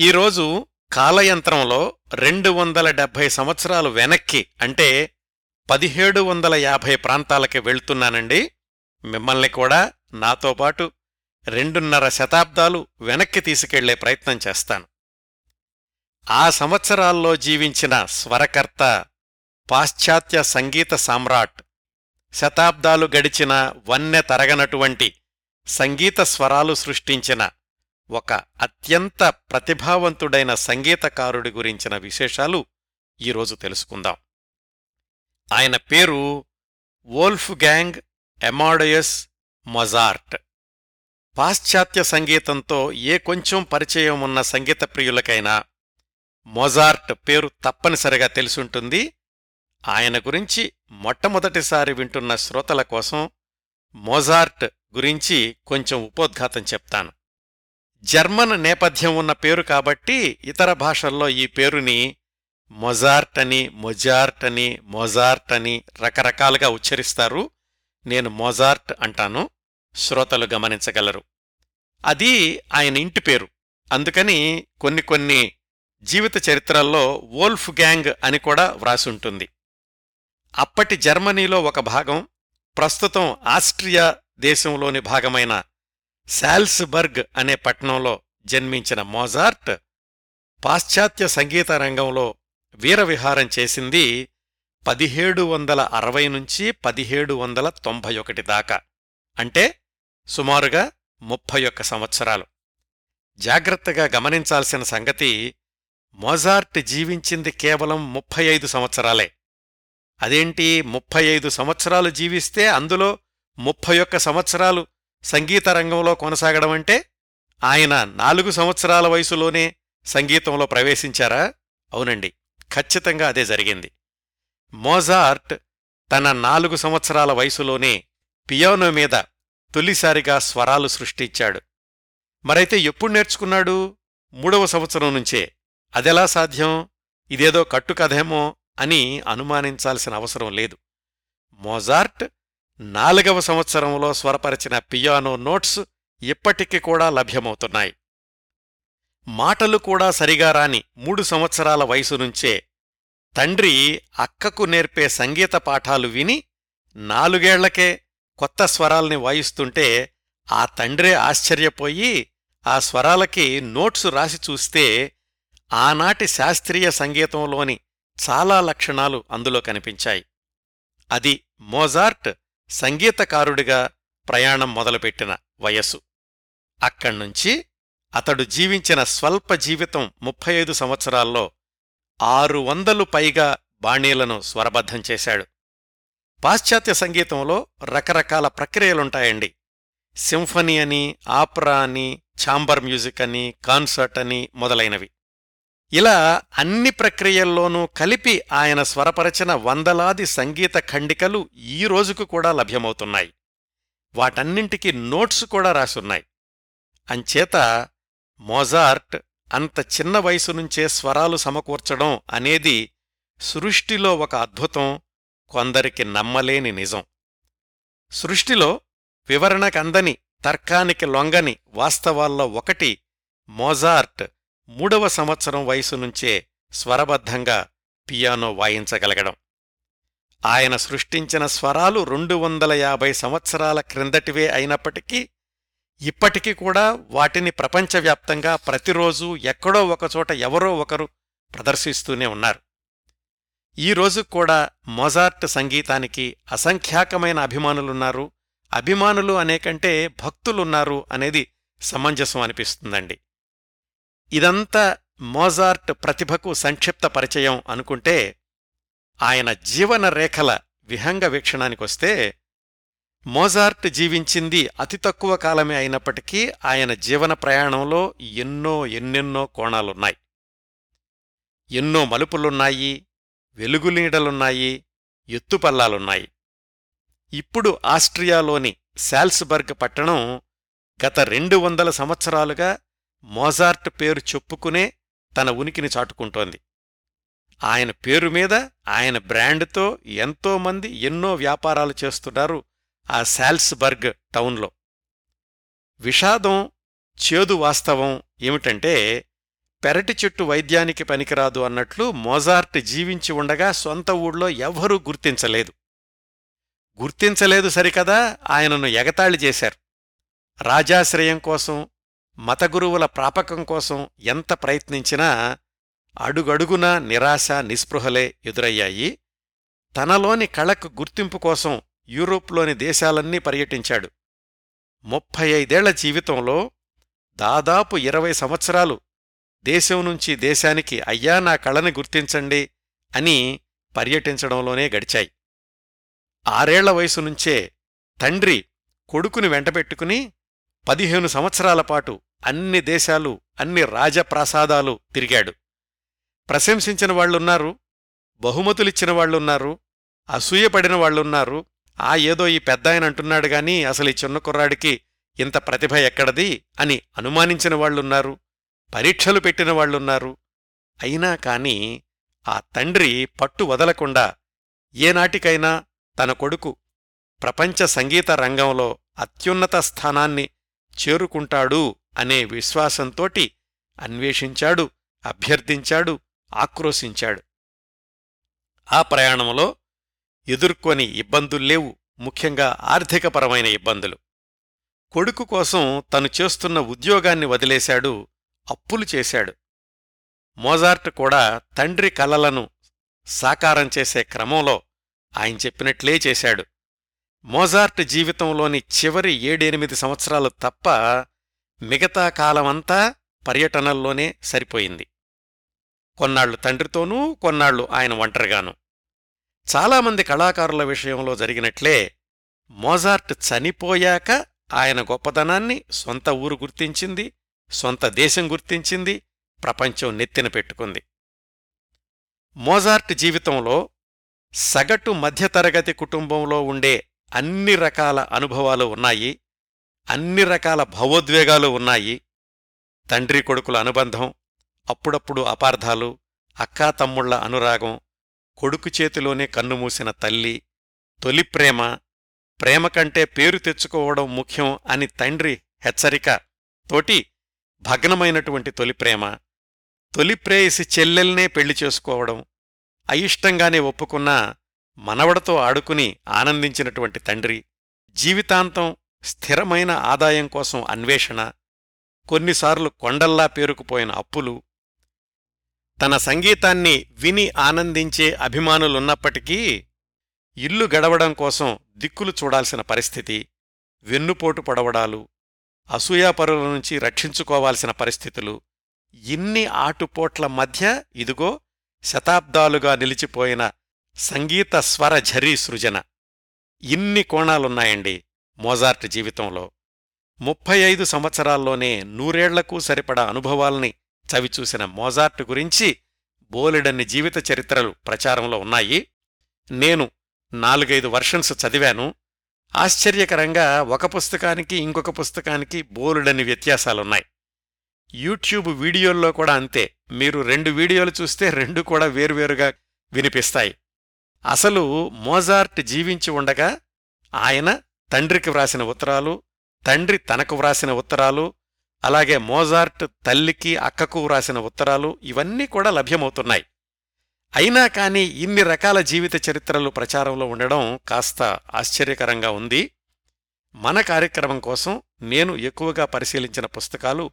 ఈరోజు కాలయంత్రంలో రెండు వందల డెబ్భై సంవత్సరాలు వెనక్కి అంటే పదిహేడు వందల యాభై ప్రాంతాలకి వెళ్తున్నానండి. మిమ్మల్ని కూడా నాతో పాటు రెండున్నర శతాబ్దాలు వెనక్కి తీసుకెళ్ళే ప్రయత్నం చేస్తాను. ఆ సంవత్సరాల్లో జీవించిన స్వరకర్త పాశ్చాత్య సంగీత సామ్రాట్ శతాబ్దాలు గడిచిన వన్నె తరగనటువంటి సంగీత స్వరాలు సృష్టించిన ఒక అత్యంత ప్రతిభావంతుడైన సంగీతకారుడి గురించిన విశేషాలు ఈరోజు తెలుసుకుందాం. ఆయన పేరు వోల్ఫ్ గ్యాంగ్ ఎమాడయస్ మొజార్ట్. పాశ్చాత్య సంగీతంతో ఏ కొంచెం పరిచయం ఉన్న సంగీత ప్రియులకైనా మొజార్ట్ పేరు తప్పనిసరిగా తెలుసుంటుంది. ఆయన గురించి మొట్టమొదటిసారి వింటున్న శ్రోతల కోసం మొజార్ట్ గురించి కొంచెం ఉపోద్ఘాతం చెప్తాను. జర్మన్ నేపథ్యం ఉన్న పేరు కాబట్టి ఇతర భాషల్లో ఈ పేరుని మొజార్ట్ అని మొజార్ట్ అని మొజార్ట్ అని రకరకాలుగా ఉచ్చరిస్తారు. నేను మొజార్ట్ అంటాను. శ్రోతలు గమనించగలరు. అది ఆయన ఇంటి పేరు. అందుకని కొన్ని కొన్ని జీవిత చరిత్రల్లో వోల్ఫ్ గ్యాంగ్ అని కూడా వ్రాసుంటుంది. అప్పటి జర్మనీలో ఒక భాగం ప్రస్తుతం ఆస్ట్రియా దేశంలోని భాగమైన శాల్స్బర్గ్ అనే పట్టణంలో జన్మించిన మోజార్ట్ పాశ్చాత్య సంగీత రంగంలో వీరవిహారం చేసింది పదిహేడు వందల అరవై నుంచి పదిహేడు వందల తొంభై ఒకటి దాకా. అంటే సుమారుగా ముప్పై ఒక్క సంవత్సరాలు. జాగ్రత్తగా గమనించాల్సిన సంగతి మోజార్ట్ జీవించింది కేవలం ముప్పై ఐదు సంవత్సరాలే. అదేంటి ముప్పై ఐదు సంవత్సరాలు జీవిస్తే అందులో ముప్పై ఒక్క సంవత్సరాలు సంగీత రంగంలో కొనసాగడం అంటే ఆయన నాలుగు సంవత్సరాల వయసులోనే సంగీతంలో ప్రవేశించారా? అవునండి. ఖచ్చితంగా అదే జరిగింది. మోజార్ట్ తన నాలుగు సంవత్సరాల వయసులోనే పియానో మీద తొలిసారిగా స్వరాలు సృష్టించాడు. మరైతే ఎప్పుడు నేర్చుకున్నాడు? మూడవ సంవత్సరం నుంచే. అదెలా సాధ్యం? ఇదేదో కట్టుకథేమో అని అనుమానించాల్సిన అవసరం లేదు. మోజార్ట్ నాలుగవ సంవత్సరంలో స్వరపరిచిన పియానో నోట్స్ ఇప్పటికి కూడా లభ్యమవుతున్నాయి. మాటలు కూడా సరిగా రాని మూడు సంవత్సరాల వయసు నుంచే తండ్రి అక్కకు నేర్పే సంగీత పాఠాలు విని నాలుగేళ్ళకే కొత్త స్వరాల్ని వాయిస్తుంటే ఆ తండ్రే ఆశ్చర్యపోయి ఆ స్వరాలకి నోట్సు రాసి చూస్తే ఆనాటి శాస్త్రీయ సంగీతంలోని చాలా లక్షణాలు అందులో కనిపించాయి. అది మోజార్ట్ సంగీతకారుడిగా ప్రయాణం మొదలుపెట్టిన వయస్సు. అక్కడ్నుంచి అతడు జీవించిన స్వల్ప జీవితం ముప్పై ఐదు సంవత్సరాల్లో ఆరు వందలు పైగా బాణీలను స్వరబద్ధం చేశాడు. పాశ్చాత్య సంగీతంలో రకరకాల ప్రక్రియలుంటాయండి. సింఫనీ అని ఆప్రా అని ఛాంబర్ మ్యూజిక్ అని కాన్సర్ట్ అని మొదలైనవి. ఇలా అన్ని ప్రక్రియల్లోనూ కలిపి ఆయన స్వరపరచిన వందలాది సంగీత ఖండికలు ఈ రోజుకు కూడా లభ్యమవుతున్నాయి. వాటన్నింటికి నోట్స్ కూడా రాసున్నాయి. అంచేత మోజార్ట్ అంత చిన్న వయసు నుంచే స్వరాలు సమకూర్చడం అనేది సృష్టిలో ఒక అద్భుతం కొందరికి నమ్మలేని నిజం. సృష్టిలో వివరణకందని తర్కానికి లొంగని వాస్తవాల్లో ఒకటి మోజార్ట్ మూడవ సంవత్సరం వయసు నుంచే స్వరబద్ధంగా పియానో వాయించగలగడం. ఆయన సృష్టించిన స్వరాలు రెండు వందల యాభై సంవత్సరాల క్రిందటివే అయినప్పటికీ ఇప్పటికీ కూడా వాటిని ప్రపంచవ్యాప్తంగా ప్రతిరోజూ ఎక్కడో ఒకచోట ఎవరో ఒకరు ప్రదర్శిస్తూనే ఉన్నారు. ఈ రోజు కూడా మొజార్ట్ సంగీతానికి అసంఖ్యాకమైన అభిమానులున్నారు. అభిమానులు అనేకంటే భక్తులున్నారు అనేది సమంజసం అనిపిస్తుందండి. ఇదంతా మోజార్ట్ ప్రతిభకు సంక్షిప్త పరిచయం అనుకుంటే ఆయన జీవన రేఖల విహంగ వీక్షణానికొస్తే మోజార్ట్ జీవించింది అతి తక్కువ కాలమే అయినప్పటికీ ఆయన జీవన ప్రయాణంలో ఎన్నో ఎన్నెన్నో కోణాలున్నాయి. ఎన్నో మలుపులున్నాయి వెలుగులీడలున్నాయి ఎత్తుపల్లాలున్నాయి. ఇప్పుడు ఆస్ట్రియాలోని శాల్స్బర్గ్ పట్టణం గత రెండు వందల సంవత్సరాలుగా మోజార్ట్ పేరు చెప్పుకునే తన ఉనికిని చాటుకుంటోంది. ఆయన పేరు మీద ఆయన బ్రాండ్తో ఎంతోమంది ఎన్నో వ్యాపారాలు చేస్తున్నారు ఆ శాల్స్బర్గ్ టౌన్లో. విషాదం చేదు వాస్తవం ఏమిటంటే పెరటి చెట్టు వైద్యానికి పనికిరాదు అన్నట్లు మోజార్ట్ జీవించి ఉండగా సొంత ఊళ్ళో ఎవ్వరూ గుర్తించలేదు. గుర్తించలేదు సరికదా ఆయనను ఎగతాళి చేశారు. రాజాశ్రయం కోసం మతగురువుల ప్రాపకం కోసం ఎంత ప్రయత్నించినా అడుగడుగునా నిరాశ నిస్పృహలే ఎదురయ్యాయి. తనలోని కళకు గుర్తింపు కోసం యూరోప్లోని దేశాలన్నీ పర్యటించాడు. ముప్పై ఐదేళ్ళ జీవితంలో దాదాపు ఇరవై సంవత్సరాలు దేశం నుంచి దేశానికి అయ్యా నా కళని గుర్తించండి అని పర్యటించడంలోనే గడిచాయి. ఆరేళ్ళ వయసు నుంచే తండ్రి కొడుకుని వెంటబెట్టుకుని పదిహేను సంవత్సరాల పాటు అన్ని దేశాలు అన్ని రాజప్రాసాదాలు తిరిగాడు. ప్రశంసించిన వాళ్ళున్నారు బహుమతులిచ్చిన వాళ్ళున్నారు అసూయపడిన వాళ్ళున్నారు ఆ ఏదో ఈ పెద్దాయన అంటున్నాడు గాని అసలు ఈ చిన్న కుర్రాడికి ఇంత ప్రతిభ ఎక్కడది అని అనుమానించిన వాళ్ళున్నారు పరీక్షలు పెట్టిన వాళ్ళున్నారు అయినా కాని ఆ తండ్రి పట్టు వదలకుండా ఏనాటికైనా తన కొడుకు ప్రపంచ సంగీత రంగంలో అత్యున్నత స్థానాన్ని చేరుకుంటాడు అనే విశ్వాసంతోటి అన్వేషించాడు అభ్యర్థించాడు ఆక్రోశించాడు. ఆ ప్రయాణంలో ఎదుర్కొని ఇబ్బందుల్లేవు ముఖ్యంగా ఆర్థికపరమైన ఇబ్బందులు. కొడుకు కోసం తను చేస్తున్న ఉద్యోగాన్ని వదిలేశాడు అప్పులు చేశాడు. మోజార్ట్ కూడా తండ్రి కలలను సాకారం చేసే క్రమంలో ఆయన చెప్పినట్లే చేశాడు. మోజార్ట్ జీవితంలోని చివరి ఏడెనిమిది సంవత్సరాలు తప్ప మిగతా కాలమంతా పర్యటనల్లోనే సరిపోయింది. కొన్నాళ్ళు తండ్రితోనూ కొన్నాళ్ళు ఆయన ఒంటరిగాను. చాలామంది కళాకారుల విషయంలో జరిగినట్లే మోజార్ట్ చనిపోయాక ఆయన గొప్పతనాన్ని సొంత ఊరు గుర్తించింది సొంత దేశం గుర్తించింది ప్రపంచం నెత్తిన పెట్టుకుంది. మోజార్ట్ జీవితంలో సగటు మధ్యతరగతి కుటుంబంలో ఉండే అన్ని రకాల అనుభవాలు ఉన్నాయి అన్ని రకాల భావోద్వేగాలు ఉన్నాయి. తండ్రి కొడుకుల అనుబంధం అప్పుడప్పుడు అపార్థాలు అక్కా తమ్ముళ్ళ అనురాగం కొడుకు చేతిలోనే కన్నుమూసిన తల్లి తొలి ప్రేమ ప్రేమ కంటే పేరు తెచ్చుకోవడం ముఖ్యం అని తండ్రి హెచ్చరిక. తోటి భగ్నమైనటువంటి తొలి ప్రేమ తొలి ప్రేయసి చెల్లెల్నే పెళ్ళి చేసుకోవడం అయిష్టంగానే ఒప్పుకున్నా మనవడతో ఆడుకుని ఆనందించినటువంటి తండ్రి జీవితాంతం స్థిరమైన ఆదాయం కోసం అన్వేషణ కొన్నిసార్లు కొండల్లా పేరుకుపోయిన అప్పులు తన సంగీతాన్ని విని ఆనందించే అభిమానులున్నప్పటికీ ఇల్లు గడవడం కోసం దిక్కులు చూడాల్సిన పరిస్థితి వెన్నుపోటు పొడవడాలు అసూయాపరుల నుంచి రక్షించుకోవాల్సిన పరిస్థితులు ఇన్ని ఆటుపోట్ల మధ్య ఇదిగో శతాబ్దాలుగా నిలిచిపోయిన సంగీత స్వర ఝరీ సృజన. ఇన్ని కోణాలున్నాయండి మోజార్ట్ జీవితంలో. ముప్పై ఐదు సంవత్సరాల్లోనే నూరేళ్ళకు సరిపడా అనుభవాల్ని చవిచూసిన మోజార్ట్ గురించి బోలెడన్ని జీవిత చరిత్రలు ప్రచారంలో ఉన్నాయి. నేను నాలుగైదు వర్షన్స్ చదివాను. ఆశ్చర్యకరంగా ఒక పుస్తకానికి ఇంకొక పుస్తకానికి బోలెడన్ని వ్యత్యాసాలున్నాయి. యూట్యూబ్ వీడియోల్లో కూడా అంతే. మీరు రెండు వీడియోలు చూస్తే రెండు కూడా వేరువేరుగా వినిపిస్తాయి. అసలు మోజార్ట్ జీవించి ఉండగా ఆయన తండ్రికి వ్రాసిన ఉత్తరాలు తండ్రి తనకు వ్రాసిన ఉత్తరాలు అలాగే మోజార్ట్ తల్లికి అక్కకు వ్రాసిన ఉత్తరాలు ఇవన్నీ కూడా లభ్యమవుతున్నాయి. అయినా కాని ఇన్ని రకాల జీవిత చరిత్రలు ప్రచారంలో ఉండడం కాస్త ఆశ్చర్యకరంగా ఉంది. మన కార్యక్రమం కోసం నేను ఎక్కువగా పరిశీలించిన పుస్తకాలు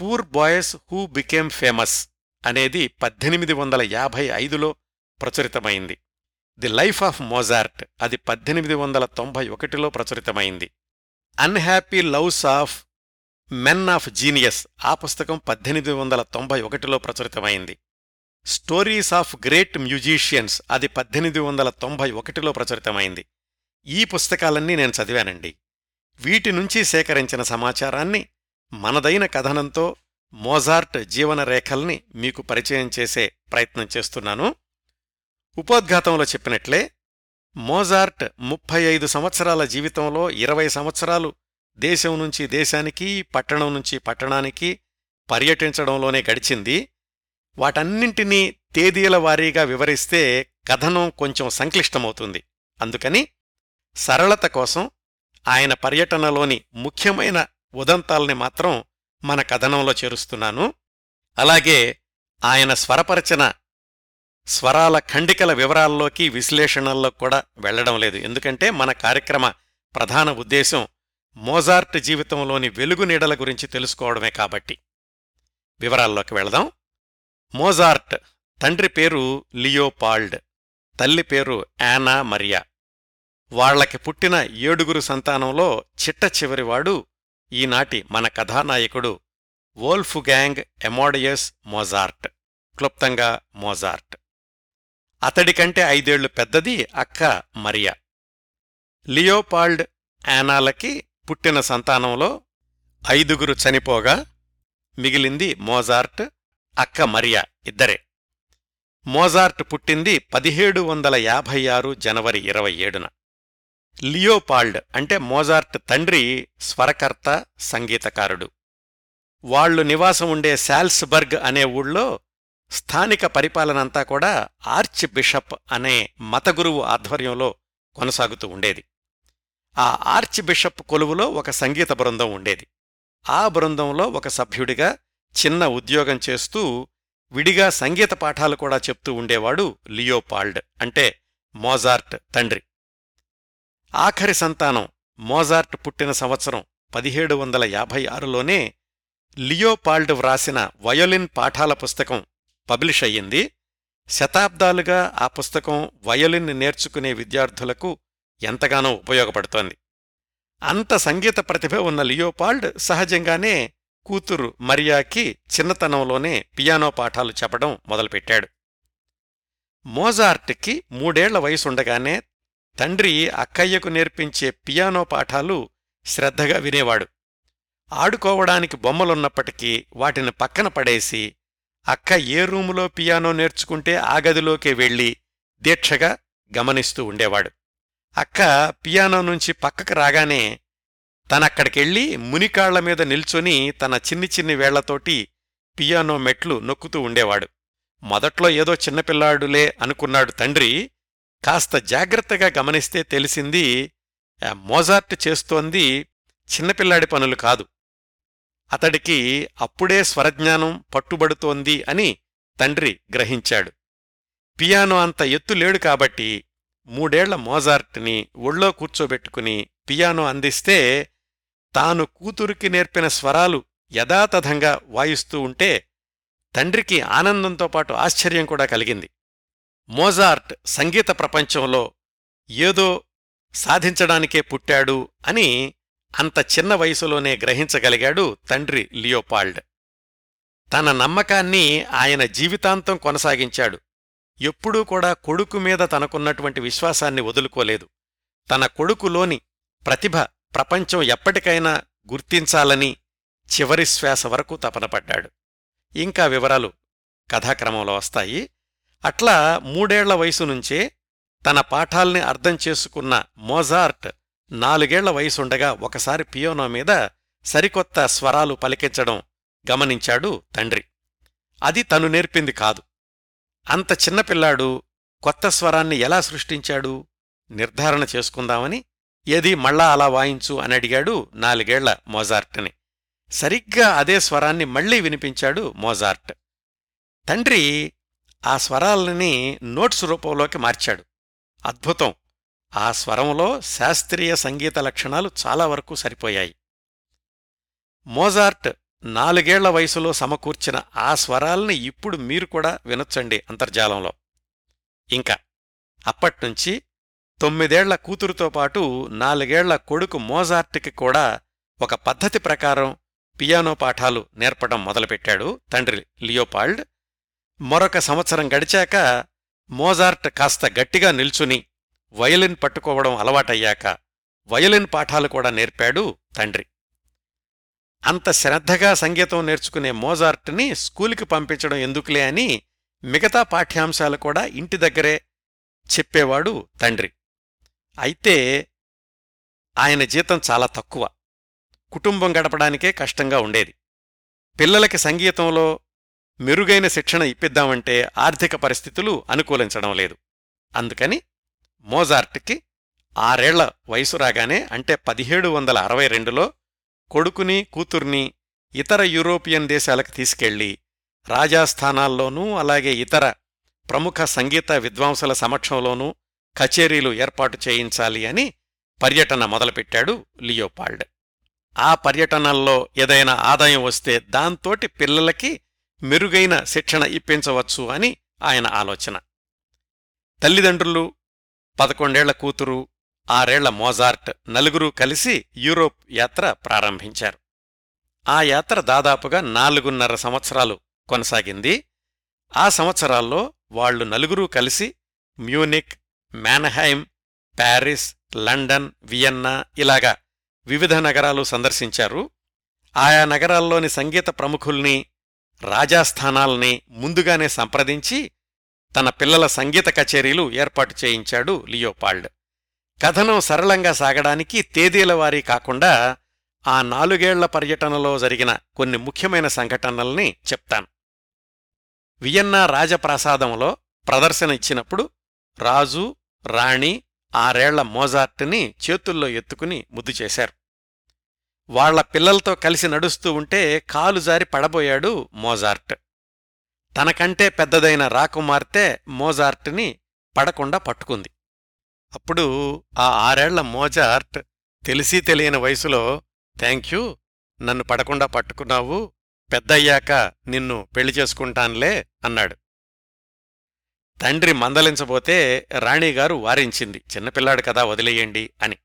poor boys who became famous అనేది పద్దెనిమిది వందల యాభై ఐదులో ప్రచురితమైంది. ది లైఫ్ ఆఫ్ మోజార్ట్ అది పద్దెనిమిది వందల తొంభై ఒకటిలో ప్రచురితమైంది. Unhappy loves of men of genius ఆ పుస్తకం పద్దెనిమిది వందల తొంభై ఒకటిలో ప్రచురితమైంది. స్టోరీస్ ఆఫ్ గ్రేట్ మ్యూజీషియన్స్ అది పద్దెనిమిది వందల తొంభై ఒకటిలో ప్రచురితమైంది. ఈ పుస్తకాలన్నీ నేను చదివానండి. వీటి నుంచి సేకరించిన సమాచారాన్ని మనదైన కథనంతో మోజార్ట్ జీవనరేఖల్ని మీకు పరిచయం చేసే ప్రయత్నం చేస్తున్నాను. ఉపోద్ఘాతంలో చెప్పినట్లే మోజార్ట్ ముప్పై ఐదు సంవత్సరాల జీవితంలో ఇరవై సంవత్సరాలు దేశం నుంచి దేశానికి పట్టణం నుంచి పట్టణానికి పర్యటించడంలోనే గడిచింది. వాటన్నింటినీ తేదీల వారీగా వివరిస్తే కథనం కొంచెం సంక్లిష్టమవుతుంది. అందుకని సరళత కోసం ఆయన పర్యటనలోని ముఖ్యమైన ఉదంతాల్ని మాత్రం మన కథనంలో చేరుస్తున్నాను. అలాగే ఆయన స్వరపరచిన స్వరాల ఖండికల వివరాల్లోకి విశ్లేషణల్లో కూడా వెళ్ళడం లేదు. ఎందుకంటే మన కార్యక్రమ ప్రధాన ఉద్దేశం మోజార్ట్ జీవితంలోని వెలుగు నీడల గురించి తెలుసుకోవడమే కాబట్టి. వివరాల్లోకి వెళదాం. మోజార్ట్ తండ్రి పేరు లియోపాల్డ్ తల్లి పేరు యానా మరియా. వాళ్ళకి పుట్టిన ఏడుగురు సంతానంలో చిట్ట చివరివాడు ఈనాటి మన కథానాయకుడు వోల్ఫుగ్యాంగ్ ఎమోడియస్ మోజార్ట్ క్లుప్తంగా మోజార్ట్. అతడికంటే ఐదేళ్ళు పెద్దది అక్క మరియా. లియోపాల్డ్ యానాలకి పుట్టిన సంతానంలో ఐదుగురు చనిపోగా మిగిలింది మోజార్ట్ అక్క మరియా ఇద్దరే. మోజార్ట్ పుట్టింది పదిహేడు వందల యాభై ఆరు జనవరి ఇరవై ఏడున. లియోపాల్డ్ అంటే మోజార్ట్ తండ్రి స్వరకర్త సంగీతకారుడు. వాళ్ళు నివాసం ఉండే శాల్స్బర్గ్ అనే ఊళ్ళో స్థానిక పరిపాలనంతా కూడా ఆర్చ్ బిషప్ అనే మతగురువు ఆధ్వర్యంలో కొనసాగుతూ ఉండేది. ఆ ఆర్చ్ బిషప్ కొలువులో ఒక సంగీత బృందం ఉండేది. ఆ బృందంలో ఒక సభ్యుడిగా చిన్న ఉద్యోగం చేస్తూ విడిగా సంగీత పాఠాలు కూడా చెప్తూ ఉండేవాడు లియోపాల్డ్ అంటే మోజార్ట్ తండ్రి. ఆఖరి సంతానం మోజార్ట్ పుట్టిన సంవత్సరం పదిహేడు వందల యాభై ఆరులోనే లియోపాల్డ్ వ్రాసిన వయోలిన్ పాఠాల పుస్తకం పబ్లిష్ అయ్యింది. శతాబ్దాలుగా ఆ పుస్తకం వయలిన్ నేర్చుకునే విద్యార్థులకు ఎంతగానో ఉపయోగపడుతోంది. అంత సంగీత ప్రతిభ ఉన్న లియోపాల్డ్ సహజంగానే కూతురు మరియాకి చిన్నతనంలోనే పియానో పాఠాలు చెప్పడం మొదలుపెట్టాడు. మోజార్ట్కి మూడేళ్ళ వయసుండగానే తండ్రి అక్కయ్యకు నేర్పించే పియానో పాఠాలు శ్రద్ధగా వినేవాడు. ఆడుకోవడానికి బొమ్మలున్నప్పటికీ వాటిని పక్కన పడేసి అక్క ఏ రూములో పియానో నేర్చుకుంటే ఆ గదిలోకే వెళ్ళి దీక్షగా గమనిస్తూ ఉండేవాడు. అక్క పియానో నుంచి పక్కకు రాగానే తనక్కడికెళ్ళి మునికాళ్ళ మీద నిల్చొని తన చిన్ని చిన్ని వేళ్ళతోటి పియానో మెట్లు నొక్కుతూ ఉండేవాడు. మొదట్లో ఏదో చిన్నపిల్లాడులే అనుకున్నాడు తండ్రి. కాస్త జాగ్రత్తగా గమనిస్తే తెలిసింది మోజార్ట్ చేస్తోంది చిన్నపిల్లాడి పనులు కాదు. అతడికి అప్పుడే స్వరజ్ఞానం పట్టుబడుతోంది అని తండ్రి గ్రహించాడు. పియానో అంత ఎత్తు లేడు కాబట్టి మూడేళ్ళ మోజార్ట్ని ఒళ్ళో కూర్చోబెట్టుకుని పియానో అందిస్తే తాను కూతురికి నేర్పిన స్వరాలు యథాతథంగా వాయిస్తూ ఉంటే తండ్రికి ఆనందంతో పాటు ఆశ్చర్యం కూడా కలిగింది. మోజార్ట్ సంగీత ప్రపంచంలో ఏదో సాధించడానికే పుట్టాడు అని అంత చిన్న వయసులోనే గ్రహించగలిగాడు తండ్రి లియోపాల్డ్. తన నమ్మకాన్ని ఆయన జీవితాంతం కొనసాగించాడు. ఎప్పుడూ కూడా కొడుకు మీద తనకున్నటువంటి విశ్వాసాన్ని వదులుకోలేదు. తన కొడుకులోని ప్రతిభ ప్రపంచం ఎప్పటికైనా గుర్తించాలని చివరి శ్వాస వరకు తపనపడ్డాడు. ఇంకా వివరాలు కథాక్రమంలో వస్తాయి. అట్లా మూడేళ్ళ వయసు నుంచే తన పాఠాల్ని అర్థం చేసుకున్న మోజార్ట్ నాలుగేళ్ళ వయసుండగా ఒకసారి పియోనో మీద సరికొత్త స్వరాలు పలికించడం గమనించాడు తండ్రి. అది తను నేర్పింది కాదు. అంత చిన్నపిల్లాడు కొత్త స్వరాన్ని ఎలా సృష్టించాడు? నిర్ధారణ చేసుకుందామని ఏది మళ్ళా అలా వాయించు అని అడిగాడు నాలుగేళ్ళ మోజార్ట్ని. సరిగ్గా అదే స్వరాన్ని మళ్ళీ వినిపించాడు మోజార్ట్. తండ్రి ఆ స్వరాలని నోట్స్ రూపంలోకి మార్చాడు. అద్భుతం! ఆ స్వరంలో శాస్త్రీయ సంగీత లక్షణాలు చాలా వరకు సరిపోయాయి. మోజార్ట్ నాలుగేళ్ళ వయసులో సమకూర్చిన ఆ స్వరాల్ని ఇప్పుడు మీరు కూడా వినొచ్చండి అంతర్జాలంలో. ఇంకా అప్పట్నుంచి తొమ్మిదేళ్ళ కూతురుతో పాటు నాలుగేళ్ళ కొడుకు మోజార్ట్కి కూడా ఒక పద్ధతి ప్రకారం పియానో పాఠాలు నేర్పడం మొదలుపెట్టాడు తండ్రి లియోపాల్డ్. మరొక సంవత్సరం గడిచాక మోజార్ట్ కాస్త గట్టిగా నిల్చుని వయలిన్ పట్టుకోవడం అలవాటయ్యాక వయలిన్ పాఠాలు కూడా నేర్పాడు తండ్రి. అంత శ్రద్ధగా సంగీతం నేర్చుకునే మోజార్ట్ని స్కూలుకి పంపించడం ఎందుకులే అని మిగతా పాఠ్యాంశాలు కూడా ఇంటి దగ్గరే చెప్పేవాడు తండ్రి. అయితే ఆయన జీతం చాలా తక్కువ. కుటుంబం గడపడానికే కష్టంగా ఉండేది. పిల్లలకి సంగీతంలో మెరుగైన శిక్షణ ఇప్పిద్దామంటే ఆర్థిక పరిస్థితులు అనుకూలించడం లేదు. అందుకని మోజార్ట్కి ఆరేళ్ళ వయసు రాగానే అంటే పదిహేడు వందల అరవై రెండులో కొడుకుని కూతుర్ని ఇతర యూరోపియన్ దేశాలకు తీసుకెళ్ళి రాజాస్థానాల్లోనూ అలాగే ఇతర ప్రముఖ సంగీత విద్వాంసుల సమక్షంలోనూ కచేరీలు ఏర్పాటు చేయించాలి అని పర్యటన మొదలుపెట్టాడు లియోపాల్డ్. ఆ పర్యటనల్లో ఏదైనా ఆదాయం వస్తే దాంతోటి పిల్లలకి మెరుగైన శిక్షణ ఇప్పించవచ్చు అని ఆయన ఆలోచన. తల్లిదండ్రులు పదకొండేళ్ళ కూతురు ఆరేళ్ళ మోజార్ట్ నలుగురూ కలిసి యూరోప్ యాత్ర ప్రారంభించారు. ఆ యాత్ర దాదాపుగా నాలుగున్నర సంవత్సరాలు కొనసాగింది. ఆ సంవత్సరాల్లో వాళ్ళు నలుగురూ కలిసి Munich Mannheim Paris London Vienna ఇలాగా వివిధ నగరాలు సందర్శించారు. ఆయా నగరాల్లోని సంగీత ప్రముఖుల్ని రాజాస్థానాల్ని ముందుగానే సంప్రదించి తన పిల్లల సంగీత కచేరీలు ఏర్పాటు చేయించాడు లియోపాల్డ్. కథనం సరళంగా సాగడానికి తేదీల వారీ కాకుండా ఆ నాలుగేళ్ళ పర్యటనలో జరిగిన కొన్ని ముఖ్యమైన సంఘటనల్ని చెప్తాను. వియన్నా రాజప్రాసాదంలో ప్రదర్శన ఇచ్చినప్పుడు రాజు రాణి ఆరేళ్ళ మోజార్ట్ని చేతుల్లో ఎత్తుకుని ముద్దు చేశారు. వాళ్ళ పిల్లలతో కలిసి నడుస్తూ ఉంటే కాలు జారి పడబోయాడు మోజార్ట్. తనకంటే పెద్దదైన రాకుమార్తె మోజార్ట్ని పడకుండా పట్టుకుంది. అప్పుడు ఆ ఆరేళ్ళ మోజార్ట్ తెలిసి తెలియని వయసులో థ్యాంక్యూ నన్ను పడకుండా పట్టుకున్నావు పెద్దయ్యాక నిన్ను పెళ్ళి చేసుకుంటాన్లే అన్నాడు. తండ్రి మందలించబోతే రాణిగారు వారించింది చిన్నపిల్లాడు కదా వదిలేయండి అని.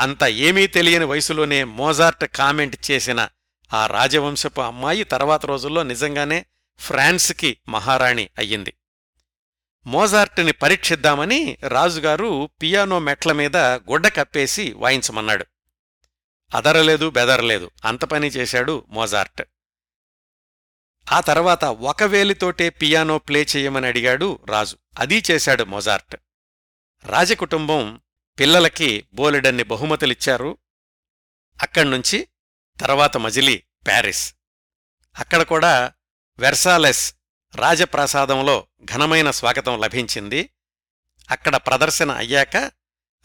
అంత ఏమీ తెలియని వయసులోనే మోజార్ట్ కామెంట్ చేసిన ఆ రాజవంశపు అమ్మాయి తర్వాత రోజుల్లో నిజంగానే ఫ్రాన్స్కి మహారాణి అయ్యింది. మోజార్ట్ని పరీక్షిద్దామని రాజుగారు పియానో మెట్ల మీద గుడ్డ కప్పేసి వాయించమన్నాడు. అదరలేదు బెదరలేదు. అంత పని చేశాడు మోజార్ట్. ఆ తర్వాత ఒక వేలితోటే పియానో ప్లే చెయ్యమని అడిగాడు రాజు. అదీ చేశాడు మొజార్ట్. రాజకుటుంబం పిల్లలకి బోలెడన్ని బహుమతులిచ్చారు. అక్కడ్నుంచి తర్వాత మజిలీ ప్యారిస్. అక్కడ కూడా వెర్సాలెస్ రాజప్రాసాదంలో ఘనమైన స్వాగతం లభించింది. అక్కడ ప్రదర్శన అయ్యాక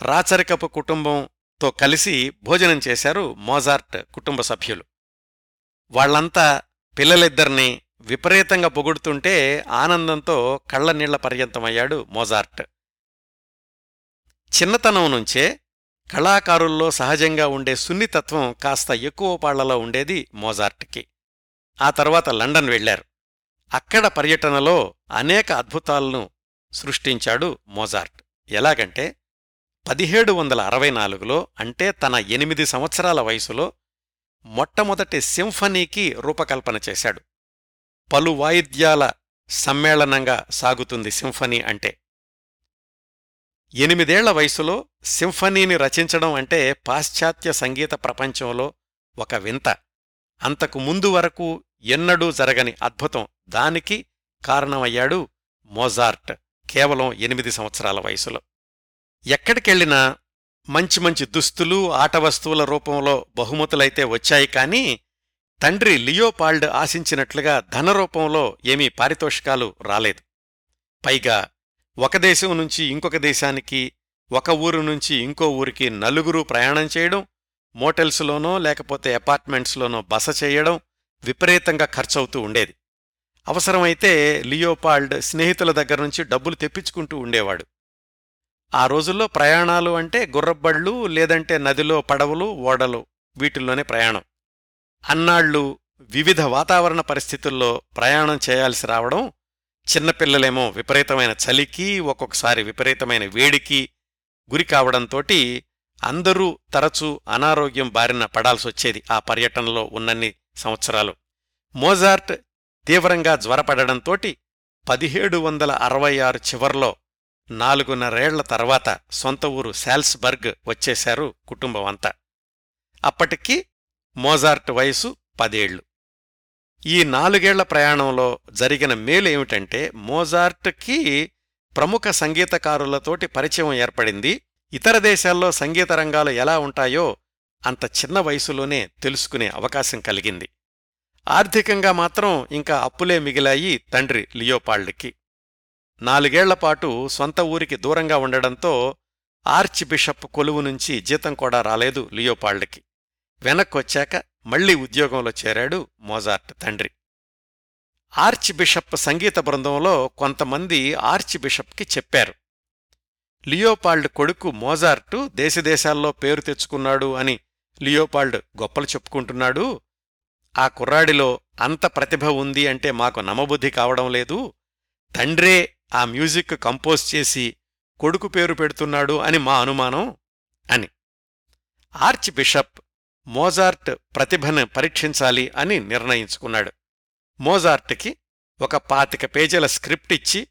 రాచరికపు కుటుంబంతో కలిసి భోజనం చేశారు మోజార్ట్ కుటుంబ సభ్యులు. వాళ్ళంతా పిల్లలిద్దరినీ విపరీతంగా పొగుడుతుంటే ఆనందంతో కళ్ళనీళ్ళ పర్యంతమయ్యాడు మోజార్ట్. చిన్నతనం నుంచే కళాకారుల్లో సహజంగా ఉండే సున్నితత్వం కాస్త ఎక్కువ పాళ్ళలో ఉండేది మోజార్ట్కి. ఆ తర్వాత లండన్ వెళ్ళారు అక్కడ పర్యటనలో అనేక అద్భుతాలను సృష్టించాడు మోజార్ట్. ఎలాగంటే పదిహేడు వందల అరవై నాలుగులో అంటే తన ఎనిమిది సంవత్సరాల వయసులో మొట్టమొదటి సింఫనీకి రూపకల్పన చేశాడు. పలు వాయిద్యాల సమ్మేళనంగా సాగుతుంది సింఫనీ అంటే. ఎనిమిదేళ్ళ వయసులో సింఫనీని రచించడం అంటే పాశ్చాత్య సంగీత ప్రపంచంలో ఒక వింత. అంతకు ముందు వరకు ఎన్నడూ జరగని అద్భుతం. దానికి కారణమయ్యాడు మోజార్ట్ కేవలం ఎనిమిది సంవత్సరాల వయసులో. ఎక్కడికెళ్ళినా మంచి మంచి దుస్తులు ఆటవస్తువుల రూపంలో బహుమతులైతే వచ్చాయి కానీ తండ్రి లియోపాల్డ్ ఆశించినట్లుగా ధన రూపంలో ఏమీ పారితోషికాలు రాలేదు. పైగా ఒక దేశం నుంచి ఇంకొక దేశానికి ఒక ఊరు నుంచి ఇంకో ఊరికి నలుగురు ప్రయాణం చేయడం మోటల్స్లోనో లేకపోతే అపార్ట్మెంట్స్లోనో బస చేయడం విపరీతంగా ఖర్చవుతూ ఉండేది. అవసరమైతే లియోపాల్డ్ స్నేహితుల దగ్గర నుంచి డబ్బులు తెప్పించుకుంటూ ఉండేవాడు. ఆ రోజుల్లో ప్రయాణాలు అంటే గుర్రబ్బళ్ళు లేదంటే నదిలో పడవలు ఓడలు వీటిల్లోనే ప్రయాణం. అన్నాళ్ళు వివిధ వాతావరణ పరిస్థితుల్లో ప్రయాణం చేయాల్సి రావడం చిన్నపిల్లలేమో విపరీతమైన చలికి ఒక్కొక్కసారి విపరీతమైన వేడికి గురి కావడంతోటి అందరూ తరచూ అనారోగ్యం బారిన పడాల్సొచ్చేది ఆ పర్యటనలో ఉన్నన్ని సంవత్సరాలు. మోజార్ట్ తీవ్రంగా జ్వరపడడంతోటి పదిహేడు వందల అరవై ఆరు చివర్లో నాలుగున్నరేళ్ళ తర్వాత సొంత ఊరు శాల్స్బర్గ్ వచ్చేశారు కుటుంబమంతా అప్పటికీ అప్పటికి మోజార్ట్ వయసు పదేళ్ళు ఈ నాలుగేళ్ళ ప్రయాణంలో జరిగిన మేలు ఏమిటంటే మోజార్ట్కి ప్రముఖ సంగీతకారులతోటి పరిచయం ఏర్పడింది. ఇతర దేశాల్లో సంగీత రంగాలు ఎలా ఉంటాయో అంత చిన్న వయసులోనే తెలుసుకునే అవకాశం కలిగింది. ఆర్థికంగా మాత్రం ఇంకా అప్పులే మిగిలాయి తండ్రి లియోపాల్డ్కి నాలుగేళ్ళపాటు సొంత ఊరికి దూరంగా ఉండడంతో ఆర్చ్ బిషప్ కొలువు నుంచి జీతం కూడా రాలేదు లియోపాల్డ్కి వెనక్కొచ్చాక మళ్ళీ ఉద్యోగంలో చేరాడు మోజార్ట్ తండ్రి. ఆర్చ్ బిషప్ సంగీత బృందంలో కొంతమంది ఆర్చ్ బిషప్కి చెప్పారు. లియోపాల్డ్ కొడుకు మోజార్టు దేశదేశాల్లో పేరు తెచ్చుకున్నాడు అని లియోపాల్డ్ గొప్పలు చెప్పుకుంటున్నాడు ఆ కుర్రాడిలో అంత ప్రతిభ ఉంది అంటే మాకు నమ్మబుద్ధి కావడం లేదు. తండ్రే ఆ మ్యూజిక్ కంపోజ్ చేసి కొడుకు పేరు పెడుతున్నాడు అని మా అనుమానం అని. ఆర్చ్ బిషప్ మోజార్ట్ ప్రతిభను పరీక్షించాలి అని నిర్ణయించుకున్నాడు. మోజార్ట్కి ఒక పాతిక పేజీల స్క్రిప్ట్ ఇచ్చి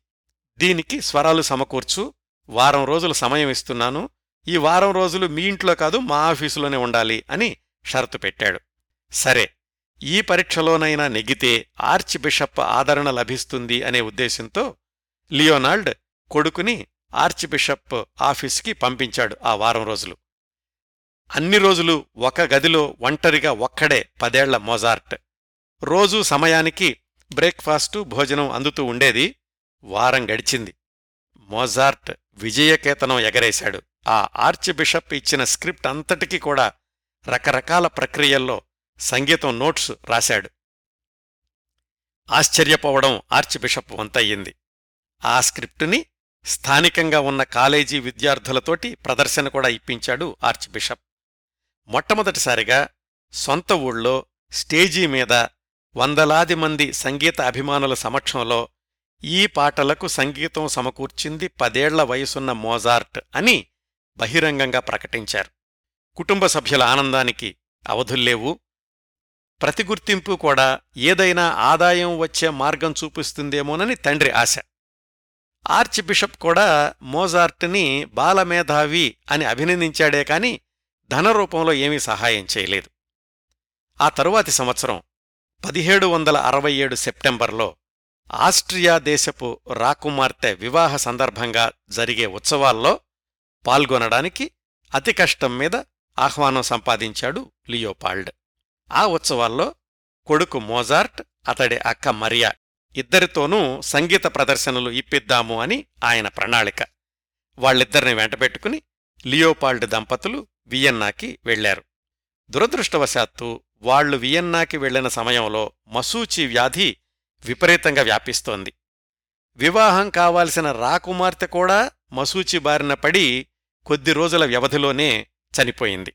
దీనికి స్వరాలు సమకూర్చు వారం రోజులు సమయం ఇస్తున్నాను ఈ వారం రోజులు మీ ఇంట్లో కాదు మా ఆఫీసులోనే ఉండాలి అని షరతు పెట్టాడు. సరే ఈ పరీక్షలోనైనా నెగ్గితే ఆర్చ్ బిషప్ ఆదరణ లభిస్తుంది అనే ఉద్దేశంతో లియోనాల్డ్ కొడుకుని ఆర్చ్ బిషప్ ఆఫీసుకి పంపించాడు ఆ వారం రోజులు. అన్ని రోజులు ఒక గదిలో ఒంటరిగా ఒక్కడే పదేళ్ళ మోజార్ట్. రోజూ సమయానికి బ్రేక్ఫాస్టు భోజనం అందుతూ ఉండేది. వారం గడిచింది. మొజార్ట్ విజయకేతనం ఎగరేశాడు. ఆ ఆర్చ్ బిషప్ ఇచ్చిన స్క్రిప్ట్ అంతటికీ కూడా రకరకాల ప్రక్రియల్లో సంగీతం నోట్స్ రాశాడు. ఆశ్చర్యపోవడం ఆర్చ్ బిషప్ వంతయ్యింది. ఆ స్క్రిప్టుని స్థానికంగా ఉన్న కాలేజీ విద్యార్థులతోటి ప్రదర్శన కూడా ఇప్పించాడు ఆర్చ్ బిషప్. మొట్టమొదటిసారిగా సొంత ఊళ్ళో స్టేజీ మీద వందలాది మంది సంగీత అభిమానుల సమక్షంలో ఈ పాటలకు సంగీతం సమకూర్చింది పదేళ్ళ వయసున్న మోజార్ట్ అని బహిరంగంగా ప్రకటించారు. కుటుంబ సభ్యుల ఆనందానికి అవధుల్లేవు ప్రతి గుర్తింపు కూడా ఏదైనా ఆదాయం వచ్చే మార్గం చూపిస్తుందేమోనని తండ్రి ఆశ. ఆర్చ్ బిషప్ కూడా మోజార్ట్ని బాలమేధావి అని అభినందించాడే కాని ధనరూపంలో ఏమీ సహాయం చేయలేదు. ఆ తరువాతి సంవత్సరం పదిహేడు వందల అరవై ఏడు సెప్టెంబర్లో ఆస్ట్రియా దేశపు రాకుమార్తె వివాహ సందర్భంగా జరిగే ఉత్సవాల్లో పాల్గొనడానికి అతి కష్టం మీద ఆహ్వానం సంపాదించాడు లియోపాల్డ్. ఆ ఉత్సవాల్లో కొడుకు మోజార్ట్ అతడి అక్క మరియా ఇద్దరితోనూ సంగీత ప్రదర్శనలు ఇప్పిద్దాము అని ఆయన ప్రణాళిక. వాళ్ళిద్దరిని వెంటబెట్టుకుని లియోపాల్డ్ దంపతులు వియన్నాకి వెళ్ళారు దురదృష్టవశాత్తు వాళ్ళు వియన్నాకి వెళ్ళిన సమయంలో మసూచి వ్యాధి విపరీతంగా వ్యాపిస్తోంది. వివాహం కావాల్సిన రాకుమార్తె కూడా మసూచి బారిన పడి కొద్ది రోజుల వ్యవధిలోనే చనిపోయింది.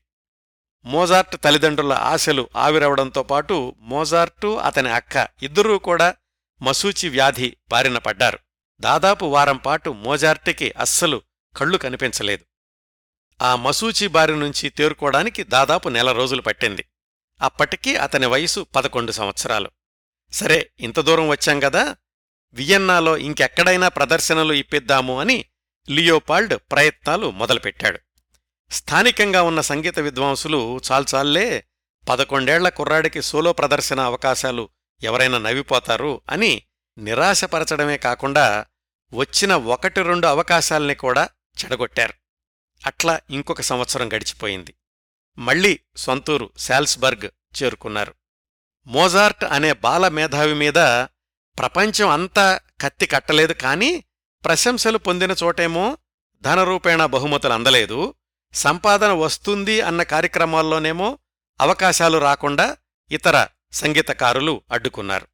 మోజార్ట్ తల్లిదండ్రుల ఆశలు ఆవిరవడంతో పాటు మోజార్టు అతని అక్క ఇద్దరూ కూడా మసూచి వ్యాధి బారిన పడ్డారు. దాదాపు వారంపాటు మోజార్ట్కి అస్సలు కళ్ళు కనిపించలేదు. ఆ మసూచి బారి నుంచి తేరుకోవడానికి దాదాపు నెల రోజులు పట్టింది. అప్పటికి అతని వయసు పదకొండు సంవత్సరాలు. సరే ఇంత దూరం వచ్చాం కదా వియన్నాలో ఇంకెక్కడైనా ప్రదర్శనలు ఇప్పిద్దాము అని లియోపాల్డ్ ప్రయత్నాలు మొదలుపెట్టాడు. స్థానికంగా ఉన్న సంగీత విద్వాంసులు చాల్చాల్లే పదకొండేళ్ళ కుర్రాడికి సోలో ప్రదర్శన అవకాశాలు ఎవరైనా నవ్విపోతారు అని నిరాశపరచడమే కాకుండా వచ్చిన ఒకటి రెండు అవకాశాల్ని కూడా చెడగొట్టారు. అట్లా ఇంకొక సంవత్సరం గడిచిపోయింది. మళ్ళీ సొంతూరు శాల్స్బర్గ్ చేరుకున్నారు. మోజార్ట్ అనే బాల మేధావి మీద ప్రపంచం అంతా కత్తి కట్టలేదు కాని ప్రశంసలు పొందిన చోటేమో ధనరూపేణ బహుమతులు అందలేదు. సంపాదన వస్తుంది అన్న కార్యక్రమాల్లోనేమో అవకాశాలు రాకుండా ఇతర సంగీతకారులు అడ్డుకున్నారు.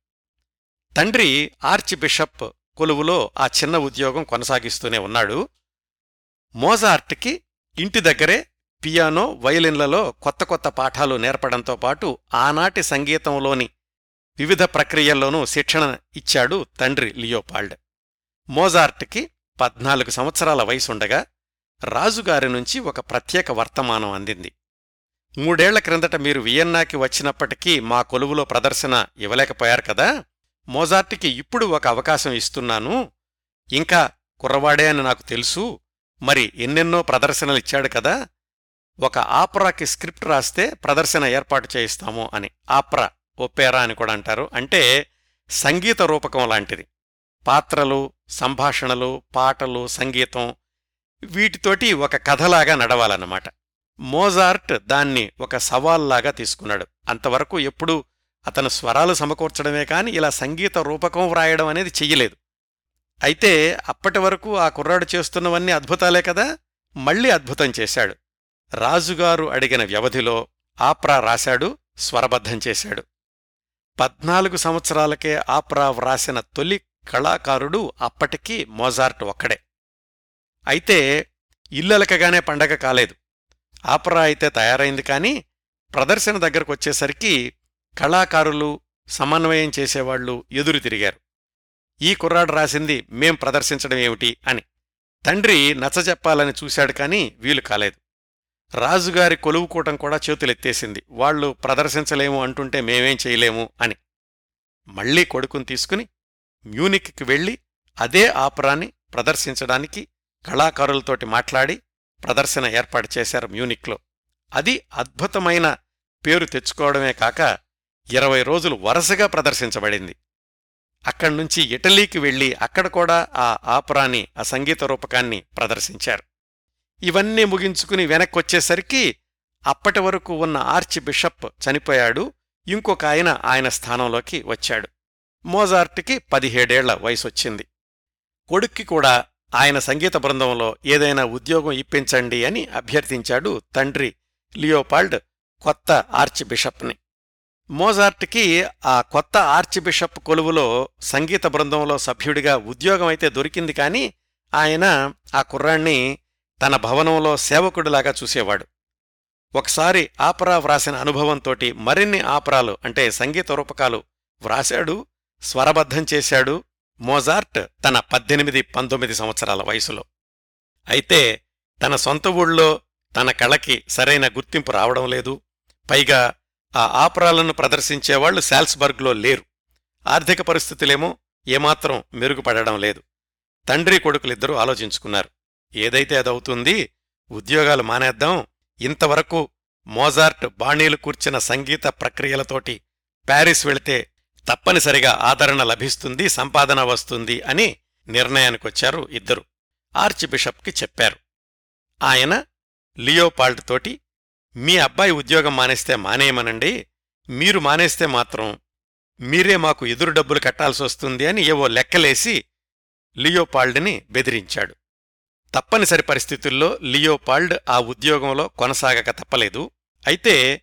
తండ్రి ఆర్చ్ బిషప్ కొలువులో ఆ చిన్న ఉద్యోగం కొనసాగిస్తూనే ఉన్నాడు. మోజార్ట్కి ఇంటి దగ్గరే పియానో వయలిన్లలో కొత్త కొత్త పాఠాలు నేర్పడంతో పాటు ఆనాటి సంగీతంలోని వివిధ ప్రక్రియల్లోనూ శిక్షణ ఇచ్చాడు తండ్రి లియోపాల్డ్. మోజార్ట్కి పద్నాలుగు సంవత్సరాల వయసుండగా రాజుగారి నుంచి ఒక ప్రత్యేక వర్తమానం అందింది. మూడేళ్ళ క్రిందట మీరు వియన్నాకి వచ్చినప్పటికీ మా కొలువులో ప్రదర్శన ఇవ్వలేకపోయారు కదా? మోజార్ట్కి ఇప్పుడు ఒక అవకాశం ఇస్తున్నాను. ఇంకా కుర్రవాడే అని నాకు తెలుసు. మరి ఎన్నెన్నో ప్రదర్శనలిచ్చాడు కదా? ఒక ఆపరాకి స్క్రిప్ట్ రాస్తే ప్రదర్శన ఏర్పాటు చేయిస్తాము అని. ఆప్రా ఒప్పేరా అని కూడా అంటారు. అంటే సంగీత రూపకం లాంటిది. పాత్రలు సంభాషణలు పాటలు సంగీతం వీటితోటి ఒక కథలాగా నడవాలన్నమాట. మోజార్ట్ దాన్ని ఒక సవాల్లాగా తీసుకున్నాడు. అంతవరకు ఎప్పుడూ అతను స్వరాలు సమకూర్చడమే కాని ఇలా సంగీత రూపకం వ్రాయడం అనేది చెయ్యలేదు. అయితే అప్పటి వరకు ఆ కుర్రాడు చేస్తున్నవన్నీ అద్భుతాలే కదా? మళ్ళీ అద్భుతం చేశాడు. రాజుగారు అడిగిన వ్యవధిలో ఆప్రా రాశాడు స్వరబద్ధం చేశాడు. పద్నాలుగు సంవత్సరాలకే ఆప్రా వ్రాసిన తొలి కళాకారుడు అప్పటికీ మోజార్ట్ ఒక్కడే. అయితే ఇల్లలకగానే పండగ కాలేదు. ఆపరా అయితే తయారైంది కానీ ప్రదర్శన దగ్గరకొచ్చేసరికి కళాకారులు సమన్వయం చేసేవాళ్ళు ఎదురు తిరిగారు. ఈ కుర్రాడు రాసింది మేం ప్రదర్శించడం ఏమిటి అని. తండ్రి నచ్చజెప్పాలని చూశాడు కానీ వీలు కాలేదు. రాజుగారి కొలువుకూటం కూడా చేతులెత్తేసింది. వాళ్ళు ప్రదర్శించలేము అంటుంటే మేమేం చేయలేము అని. మళ్ళీ కొడుకుని తీసుకుని మ్యూనిక్కి వెళ్ళి అదే ఆపరాన్ని ప్రదర్శించడానికి కళాకారులతోటి మాట్లాడి ప్రదర్శన ఏర్పాటు చేశారు మ్యూనిక్లో. అది అద్భుతమైన పేరు తెచ్చుకోవడమే కాక ఇరవై రోజులు వరుసగా ప్రదర్శించబడింది. అక్కడ్నుంచి ఇటలీకి వెళ్ళి అక్కడ కూడా ఆ ఆపరాని ఆ సంగీత రూపకాన్ని ప్రదర్శించారు. ఇవన్నీ ముగించుకుని వెనక్కొచ్చేసరికి అప్పటి వరకు ఉన్న ఆర్చ్ బిషప్ చనిపోయాడు. ఇంకొక ఆయన ఆయన స్థానంలోకి వచ్చాడు. మోజార్ట్కి పదిహేడేళ్ళ వయసొచ్చింది. కొడుక్కి కూడా ఆయన సంగీత బృందంలో ఏదైనా ఉద్యోగం ఇప్పించండి అని అభ్యర్థించాడు తండ్రి లియోపాల్డ్ కొత్త ఆర్చ్ బిషప్ని మోజార్ట్కి ఆ కొత్త ఆర్చ్ బిషప్ కొలువులో సంగీత బృందంలో సభ్యుడిగా ఉద్యోగం అయితే దొరికింది కాని ఆయన ఆ కుర్రాణ్ణి తన భవనంలో సేవకుడిలాగా చూసేవాడు. ఒకసారి ఆపరా వ్రాసిన అనుభవంతోటి మరిన్ని ఆపరాలు అంటే సంగీత రూపకాలు వ్రాశాడు స్వరబద్ధం చేశాడు మోజార్ట్ తన పద్దెనిమిది పంతొమ్మిది సంవత్సరాల వయసులో. అయితే తన సొంత ఊళ్ళో తన కళకి సరైన గుర్తింపు రావడం లేదు. పైగా ఆ ఆపరాలను ప్రదర్శించేవాళ్ళు శాల్స్బర్గ్లో లేరు. ఆర్థిక పరిస్థితులేమో ఏమాత్రం మెరుగుపడడం లేదు. తండ్రి కొడుకులిద్దరూ ఆలోచించుకున్నారు. ఏదైతే అదవుతుంది ఉద్యోగాలు మానేద్దాం. ఇంతవరకు మోజార్ట్ బాణీలు కూర్చిన సంగీత ప్రక్రియలతోటి ప్యారిస్ వెళితే తప్పనిసరిగా ఆదరణ లభిస్తుంది సంపాదన వస్తుంది అని నిర్ణయానికొచ్చారు ఇద్దరు. ఆర్చ్ బిషప్కి చెప్పారు. ఆయన లియోపాల్డ్ తోటి మీ అబ్బాయి ఉద్యోగం మానేస్తే మానేయమనండి. మీరు మానేస్తే మాత్రం మీరే మాకు ఎదురు డబ్బులు కట్టాల్సొస్తుంది అని ఏవో లెక్కలేసి లియోపాల్డ్ని బెదిరించాడు. తప్పనిసరి పరిస్థితుల్లో లియోపాల్డ్ ఆ ఉద్యోగంలో కొనసాగక తప్పలేదు. అయితే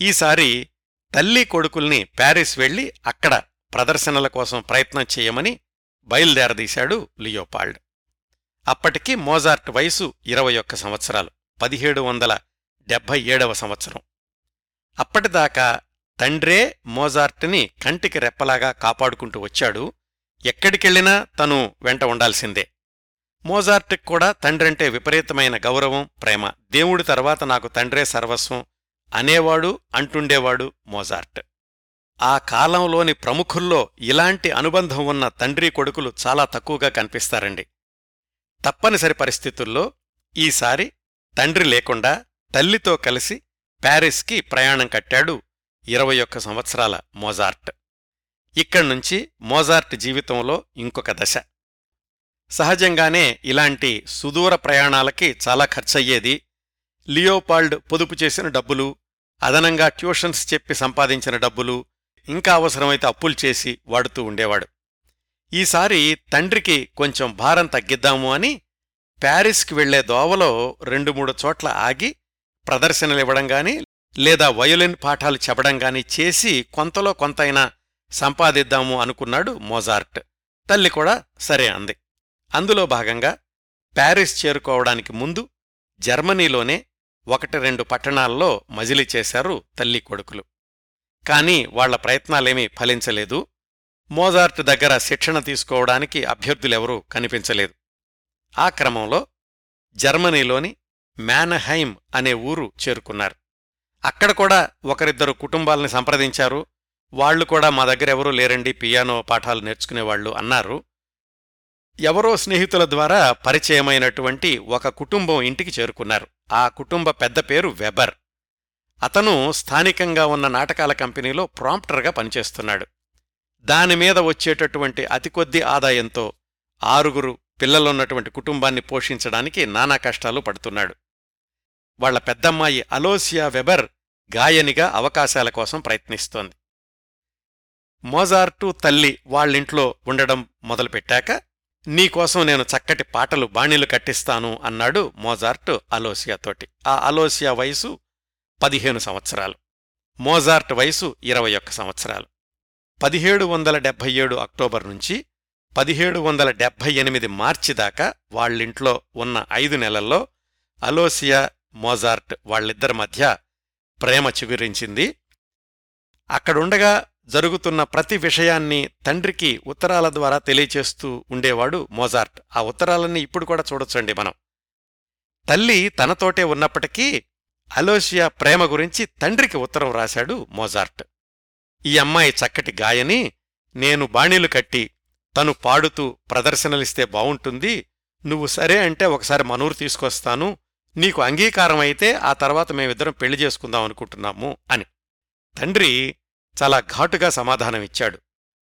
ఈసారి తల్లి కొడుకుల్ని ప్యారిస్ వెళ్ళి అక్కడ ప్రదర్శనల కోసం ప్రయత్నం చేయమని బయలుదేరదీశాడు లియోపాల్డ్. అప్పటికి మోజార్ట్ వయసు ఇరవై ఒక్క సంవత్సరాలు పదిహేడు వందల డెబ్భై ఏడవ సంవత్సరం. అప్పటిదాకా తండ్రే మోజార్ట్ని కంటికి రెప్పలాగా కాపాడుకుంటూ వచ్చాడు. ఎక్కడికెళ్ళినా తను వెంట ఉండాల్సిందే. మోజార్ట్కి కూడా తండ్రంటే విపరీతమైన గౌరవం ప్రేమ. దేవుడి తర్వాత నాకు తండ్రే సర్వస్వం. అనేవాడు అంటుండేవాడు మోజార్ట్. ఆ కాలంలోని ప్రముఖుల్లో ఇలాంటి అనుబంధం ఉన్న తండ్రి కొడుకులు చాలా తక్కువగా కనిపిస్తారండి. తప్పనిసరి పరిస్థితుల్లో ఈసారి తండ్రి లేకుండా తల్లితో కలిసి ప్యారిస్కి ప్రయాణం కట్టాడు ఇరవై ఒక్క సంవత్సరాల మోజార్ట్. ఇక్కడ్నుంచి మోజార్ట్ జీవితంలో ఇంకొక దశ. సహజంగానే ఇలాంటి సుదూర ప్రయాణాలకి చాలా ఖర్చయ్యేది. లియోపాల్డ్ పొదుపు చేసిన డబ్బులు అదనంగా ట్యూషన్స్ చెప్పి సంపాదించిన డబ్బులు ఇంకా అవసరమైతే అప్పులు చేసి వాడుతూ ఉండేవాడు. ఈసారి తండ్రికి కొంచెం భారం తగ్గిద్దాము అని ప్యారిస్కి వెళ్ళే దోవలో రెండు మూడు చోట్ల ఆగి ప్రదర్శనలివ్వడం గాని లేదా వయోలిన్ పాఠాలు చెప్పడం గాని చేసి కొంతలో కొంతైనా సంపాదిద్దాము అనుకున్నాడు మోజార్ట్. తల్లి కూడా సరే అంది. అందులో భాగంగా ప్యారిస్ చేరుకోవడానికి ముందు జర్మనీలోనే ఒకటి రెండు పట్టణాల్లో మజిలి చేశారు తల్లి కొడుకులు. కాని వాళ్ళ ప్రయత్నాలేమీ ఫలించలేదు. మోజార్ట్ దగ్గర శిక్షణ తీసుకోవడానికి అభ్యర్థులెవరూ కనిపించలేదు. ఆ క్రమంలో జర్మనీలోని మ్యానహైమ్ అనే ఊరు చేరుకున్నారు. అక్కడ కూడా ఒకరిద్దరు కుటుంబాల్ని సంప్రదించారు. వాళ్ళు కూడా మా దగ్గరెవరూ లేరండి పియానో పాఠాలు నేర్చుకునేవాళ్ళు అన్నారు. ఎవరో స్నేహితుల ద్వారా పరిచయమైనటువంటి ఒక కుటుంబం ఇంటికి చేరుకున్నారు. ఆ కుటుంబ పెద్ద పేరు వెబర్. అతను స్థానికంగా ఉన్న నాటకాల కంపెనీలో ప్రాంప్టర్గా పనిచేస్తున్నాడు. దానిమీద వచ్చేటటువంటి అతి కొద్ది ఆదాయంతో ఆరుగురు పిల్లలున్నటువంటి కుటుంబాన్ని పోషించడానికి నానా కష్టాలు పడుతున్నాడు. వాళ్ళ పెద్దమ్మాయి అలోసియా వెబర్ గాయనిగా అవకాశాల కోసం ప్రయత్నిస్తోంది. మోజార్టు తల్లి వాళ్ళింట్లో ఉండడం మొదలుపెట్టాక నీకోసం నేను చక్కటి పాటలు బాణీలు కట్టిస్తాను అన్నాడు మోజార్ట్ అలోసియాతోటి. ఆ అలోసియా వయసు పదిహేను సంవత్సరాలు. మోజార్ట్ వయసు ఇరవై ఒక్క సంవత్సరాలు. పదిహేడు వందల డెబ్భై ఏడు అక్టోబర్ నుంచి పదిహేడు వందల డెబ్భై ఎనిమిది మార్చి దాకా వాళ్ళింట్లో ఉన్న ఐదు నెలల్లో అలోసియా మోజార్ట్ వాళ్ళిద్దరి మధ్య ప్రేమ చిగురించింది. అక్కడుండగా జరుగుతున్న ప్రతి విషయాన్ని తండ్రికి ఉత్తరాల ద్వారా తెలియచేస్తూ ఉండేవాడు మోజార్ట్. ఆ ఉత్తరాలన్నీ ఇప్పుడు కూడా చూడొచ్చండి మనం. తల్లి తనతోటే ఉన్నప్పటికీ అలోసియా ప్రేమ గురించి తండ్రికి ఉత్తరం రాశాడు మోజార్ట్. ఈ అమ్మాయి చక్కటి గాయని నేను బాణీలు కట్టి తను పాడుతూ ప్రదర్శనలిస్తే బావుంటుంది నువ్వు సరే అంటే ఒకసారి మనూరు తీసుకొస్తాను నీకు అంగీకారం అయితే ఆ తర్వాత మేమిద్దరం పెళ్ళి చేసుకుందాం అనుకుంటున్నాము అని. తండ్రి చాలా ఘాటుగా సమాధానమిచ్చాడు.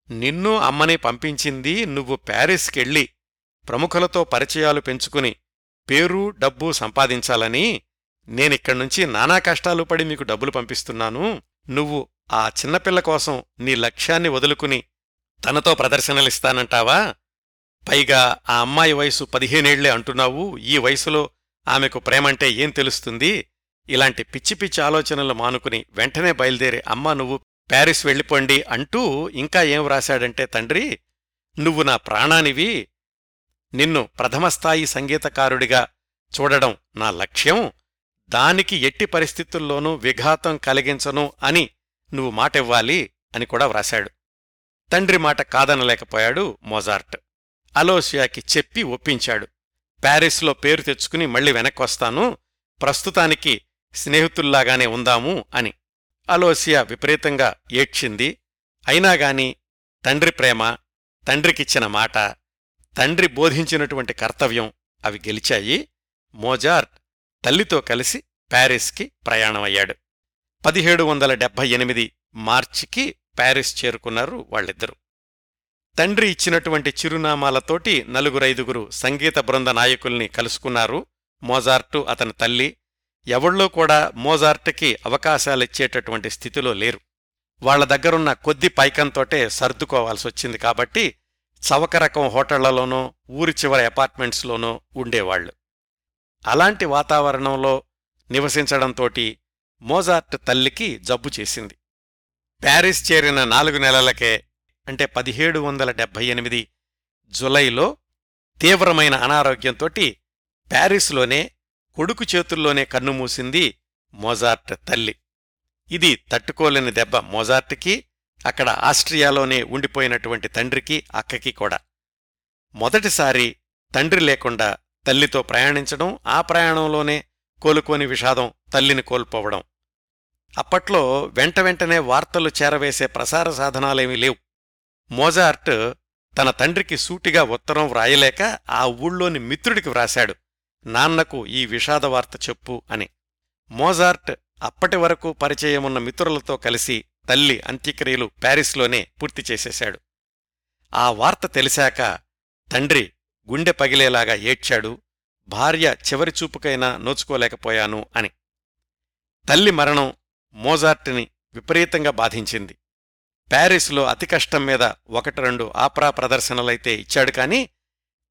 నిన్ను అమ్మని పంపించింది నువ్వు ప్యారిస్కెళ్ళి ప్రముఖులతో పరిచయాలు పెంచుకుని పేరు డబ్బు సంపాదించాలని నేనిక్కడ్నుంచి నానా కష్టాలు పడి మీకు డబ్బులు పంపిస్తున్నాను. నువ్వు ఆ చిన్నపిల్ల కోసం నీ లక్ష్యాన్ని వదులుకుని తనతో ప్రదర్శనలిస్తానంటావా? పైగా ఆ అమ్మాయి వయసు పదిహేనేళ్ళే అంటున్నావు. ఈ వయసులో ఆమెకు ప్రేమంటే ఏం తెలుస్తుంది? ఇలాంటి పిచ్చి పిచ్చి ఆలోచనలు మానుకుని వెంటనే బయలుదేరి అమ్మా నువ్వు ప్యారిస్ వెళ్ళిపోండి అంటూ ఇంకా ఏం వ్రాశాడంటే తండ్రి నువ్వు నా ప్రాణానివి. నిన్ను ప్రథమస్థాయి సంగీతకారుడిగా చూడడం నా లక్ష్యం. దానికి ఎట్టి పరిస్థితుల్లోనూ విఘాతం కలిగించను అని నువ్వు మాటివ్వాలి అని కూడా వ్రాశాడు. తండ్రి మాట కాదనలేకపోయాడు మోజార్ట్. అలోసియాకి చెప్పి ఒప్పించాడు. ప్యారిస్లో పేరు తెచ్చుకుని మళ్ళీ వెనక్కొస్తాను. ప్రస్తుతానికి స్నేహితుల్లాగానే ఉందాము అని. అలోసియా విపరీతంగా ఏడ్చింది. అయినాగాని తండ్రి ప్రేమ తండ్రికిచ్చిన మాట తండ్రి బోధించినటువంటి కర్తవ్యం అవి గెలిచాయి. మోజార్ట్ తల్లితో కలిసి ప్యారిస్కి ప్రయాణమయ్యాడు. పదిహేడు వందల డెబ్భై ఎనిమిది మార్చికి ప్యారిస్ చేరుకున్నారు వాళ్ళిద్దరూ. తండ్రి ఇచ్చినటువంటి చిరునామాలతోటి నలుగురైదుగురు సంగీత బృంద నాయకుల్ని కలుసుకున్నారు. మోజార్టు అతని తల్లి ఎవళ్ళూ కూడా మోజార్ట్కి అవకాశాలిచ్చేటటువంటి స్థితిలో లేరు. వాళ్ళ దగ్గరున్న కొద్ది పైకంతోటే సర్దుకోవాల్సొచ్చింది కాబట్టి చవక రకం హోటళ్ళలోనో ఊరి చివరి అపార్ట్మెంట్స్లోనో ఉండేవాళ్ళు అలాంటి వాతావరణంలో నివసించడంతోటి మోజార్ట్ తల్లికి జబ్బు చేసింది. ప్యారిస్ చేరిన నాలుగు నెలలకే అంటే పదిహేడు వందల డెబ్భై ఎనిమిది జులైలో తీవ్రమైన అనారోగ్యంతోటి ప్యారిస్లోనే కొడుకు చేతుల్లోనే కన్నుమూసింది మోజార్ట్ తల్లి. ఇది తట్టుకోలేని దెబ్బ మోజార్ట్కి అక్కడ ఆస్ట్రియాలోనే ఉండిపోయినటువంటి తండ్రికి అక్కకి కూడా. మొదటిసారి తండ్రి లేకుండా తల్లితో ప్రయాణించడం ఆ ప్రయాణంలోనే కోలుకోని విషాదం తల్లిని కోల్పోవడం. అప్పట్లో వెంట వెంటనే వార్తలు చేరవేసే ప్రసార సాధనాలేమీ లేవు. మోజార్ట్ తన తండ్రికి సూటిగా ఉత్తరం వ్రాయలేక ఆ ఊళ్ళోని మిత్రుడికి వ్రాశాడు. నాన్నకు ఈ విషాద వార్త చెప్పు అని. మోజార్ట్ అప్పటి వరకు పరిచయమున్న మిత్రులతో కలిసి తల్లి అంత్యక్రియలు ప్యారిస్లోనే పూర్తి చేసేశాడు. ఆ వార్త తెలిసాక తండ్రి గుండె పగిలేలాగా ఏడ్చాడు భార్య చివరి చూపుకైనా నోచుకోలేకపోయాను అని. తల్లి మరణం మోజార్ట్ని విపరీతంగా బాధించింది. ప్యారిస్లో అతి కష్టం మీద ఒకటి రెండు ఆప్రా ప్రదర్శనలైతే ఇచ్చాడు కాని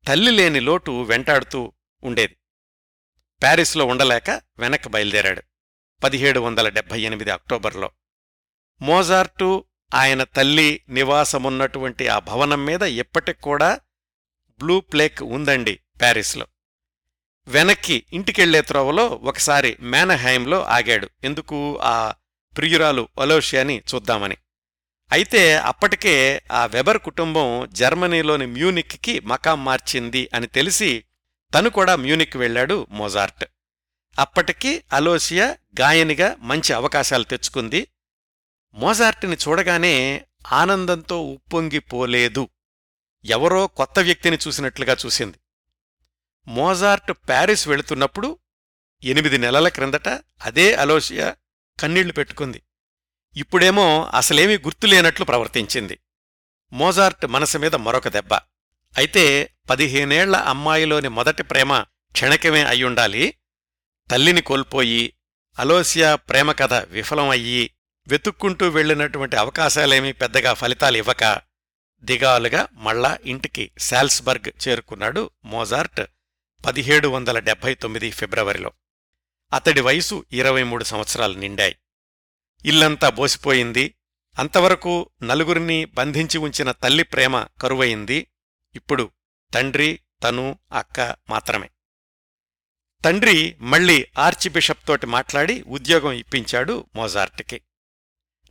తల్లి లేని లోటు వెంటాడుతూ ఉండేది. ప్యారిస్లో ఉండలేక వెనక్కి బయలుదేరాడు. పదిహేడు వందల డెబ్భై ఎనిమిది అక్టోబర్లో. మోజార్టు ఆయన తల్లి నివాసమున్నటువంటి ఆ భవనం మీద ఇప్పటికూడా బ్లూ ప్లేక్ ఉందండి ప్యారిస్లో. వెనక్కి ఇంటికెళ్ళే త్రోవలో ఒకసారి మేనహైమ్లో ఆగాడు. ఎందుకు? ఆ ప్రియురాలు ఒలోషియాని చూద్దామని. అయితే అప్పటికే ఆ వెబర్ కుటుంబం జర్మనీలోని మ్యూనిక్కి మకాం మార్చింది అని తెలిసి తను కూడా మ్యూనిక్ వెళ్ళాడు మోజార్ట్. అప్పటికి అలోసియా గాయనిగా మంచి అవకాశాలు తెచ్చుకుంది. మోజార్ట్ని చూడగానే ఆనందంతో ఉప్పొంగిపోలేదు. ఎవరో కొత్త వ్యక్తిని చూసినట్లుగా చూసింది. మోజార్ట్ ప్యారిస్ వెళుతున్నప్పుడు ఎనిమిది నెలల క్రిందట అదే అలోసియా కన్నీళ్ళు పెట్టుకుంది. ఇప్పుడేమో అసలేమీ గుర్తులేనట్లు ప్రవర్తించింది. మోజార్ట్ మనసు మీద మరొక దెబ్బ. అయితే పదిహేనేళ్ళ అమ్మాయిలోని మొదటి ప్రేమ క్షణకమే అయ్యుండాలి. తల్లిని కోల్పోయి అలోసియా ప్రేమ కథ విఫలమయ్యి వెతుక్కుంటూ వెళ్ళినటువంటి అవకాశాలేమీ పెద్దగా ఫలితాలివ్వక దిగాలుగా మళ్ళా ఇంటికి శాల్స్బర్గ్ చేరుకున్నాడు మోజార్ట్ పదిహేడు వందల డెబ్బై తొమ్మిది ఫిబ్రవరిలో. అతడి వయసు ఇరవై మూడు సంవత్సరాలు నిండాయి. ఇల్లంతా బోసిపోయింది. అంతవరకు నలుగురిని బంధించి ఉంచిన తల్లి ప్రేమ కరువయింది ఇప్పుడు తండ్రి తను అక్క మాత్రమే. తండ్రి మళ్ళీ ఆర్చిబిషప్ తోటి మాట్లాడి ఉద్యోగం ఇప్పించాడు మోజార్ట్కి.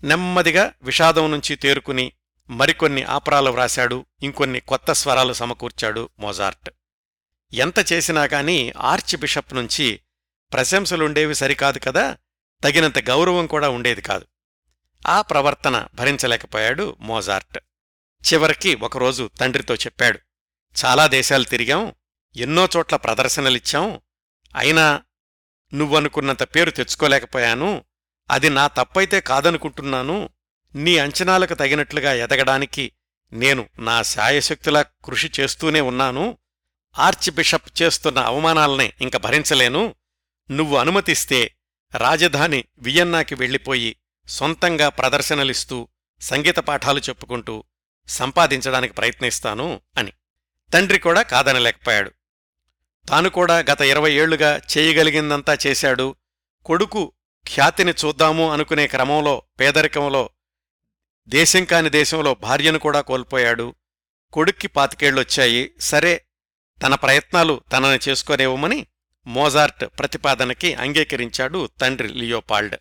నెమ్మదిగా విషాదం నుంచి తేరుకుని మరికొన్ని ఆపరాలు వ్రాశాడు ఇంకొన్ని కొత్త స్వరాలు సమకూర్చాడు మోజార్ట్. ఎంత చేసినా కాని ఆర్చిబిషప్ నుంచి ప్రశంసలుండేవి సరికాదు కదా తగినంత గౌరవం కూడా ఉండేది కాదు. ఆ ప్రవర్తన భరించలేకపోయాడు మోజార్ట్. చివరికి ఒకరోజు తండ్రితో చెప్పాడు చాలా దేశాలు తిరిగాం ఎన్నో చోట్ల ప్రదర్శనలిచ్చాం అయినా నువ్వనుకున్నంత పేరు తెచ్చుకోలేకపోయాను అది నా తప్పైతే కాదనుకుంటున్నాను నీ అంచనాలకు తగినట్లుగా ఎదగడానికి నేను నా శాయశక్తులా కృషి చేస్తూనే ఉన్నాను ఆర్చిబిషప్ చేస్తున్న అవమానాలనే ఇంక భరించలేను నువ్వు అనుమతిస్తే రాజధాని వియన్నాకి వెళ్ళిపోయి సొంతంగా ప్రదర్శనలిస్తూ సంగీత పాఠాలు చెప్పుకుంటూ సంపాదించడానికి ప్రయత్నిస్తాను అని. తండ్రి కూడా కాదనలేకపోయాడు. తాను కూడా గత ఇరవై ఏళ్ళుగా చేయగలిగిందంతా చేశాడు. కొడుకు ఖ్యాతిని చూద్దాము అనుకునే క్రమంలో పేదరికంలో దేశం కాని దేశంలో భార్యను కూడా కోల్పోయాడు. కొడుక్కి పాతికేళ్ళొచ్చాయి. సరే తన ప్రయత్నాలు తనని చేసుకోనివ్వమని మోజార్ట్ ప్రతిపాదనకి అంగీకరించాడు తండ్రి లియోపాల్డ్.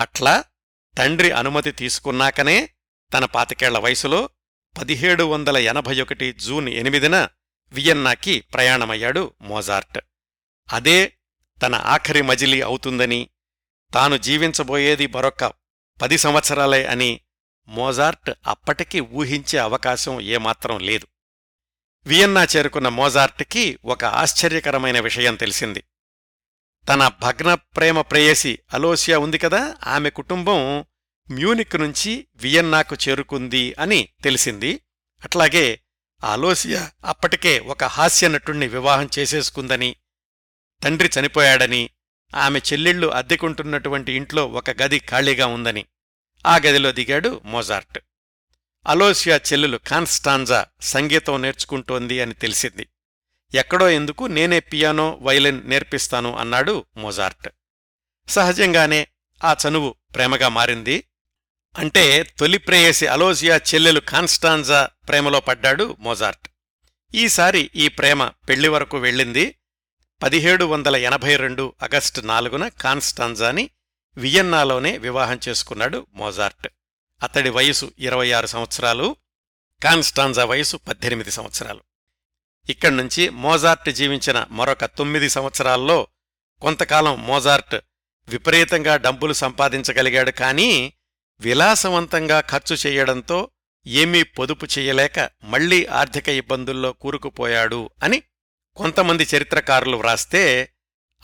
అట్లా తండ్రి అనుమతి తీసుకున్నాకనే తన పాతికేళ్ళ వయసులో పదిహేడు వందల ఎనభై ఒకటి జూన్ ఎనిమిదిన వియన్నాకి ప్రయాణమయ్యాడు మోజార్ట్. అదే తన ఆఖరి మజిలీ అవుతుందని తాను జీవించబోయేది మరొక్క పది సంవత్సరాలే అని మోజార్ట్ అప్పటికి ఊహించే అవకాశం ఏమాత్రం లేదు. వియన్నా చేరుకున్న మోజార్ట్కి ఒక ఆశ్చర్యకరమైన విషయం తెలిసింది. తన భగ్న ప్రేమ ప్రేయసి అలోసియా ఉంది కదా ఆమె కుటుంబం మ్యూనిక్ నుంచి వియన్నాకు చేరుకుంది అని తెలిసింది. అట్లాగే ఆలోసియా అప్పటికే ఒక హాస్యనటుణ్ణి వివాహం చేసేసుకుందని తండ్రి చనిపోయాడని ఆమె చెల్లెళ్ళు అద్దెకుంటున్నటువంటి ఇంట్లో ఒక గది ఖాళీగా ఉందని ఆ గదిలో దిగాడు మోజార్ట్. అలోసియా చెల్లెలు కాన్స్టాంజా సంగీతం నేర్చుకుంటోంది అని తెలిసింది. ఎక్కడో ఎందుకు నేనే పియానో వైలిన్ నేర్పిస్తాను అన్నాడు మోజార్ట్. సహజంగానే ఆ చనువు ప్రేమగా మారింది. అంటే తొలి ప్రేయసి అలోసియా చెల్లెలు కాన్స్టాన్జా ప్రేమలో పడ్డాడు మోజార్ట్. ఈసారి ఈ ప్రేమ పెళ్ళి వరకు వెళ్ళింది. పదిహేడు వందల ఎనభై రెండు ఆగస్టు నాలుగున కాన్స్టాన్జాని వియన్నాలోనే వివాహం చేసుకున్నాడు మోజార్ట్. అతడి వయసు ఇరవై ఆరు సంవత్సరాలు కాన్స్టాన్జా వయసు పద్దెనిమిది సంవత్సరాలు. ఇక్కడ్నుంచి మోజార్ట్ జీవించిన మరొక తొమ్మిది సంవత్సరాల్లో కొంతకాలం మోజార్ట్ విపరీతంగా డబ్బులు సంపాదించగలిగాడు కానీ విలాసవంతంగా ఖర్చు చెయ్యడంతో ఏమీ పొదుపు చేయలేక మళ్ళీ ఆర్థిక ఇబ్బందుల్లో కూరుకుపోయాడు అని కొంతమంది చరిత్రకారులు వ్రాస్తే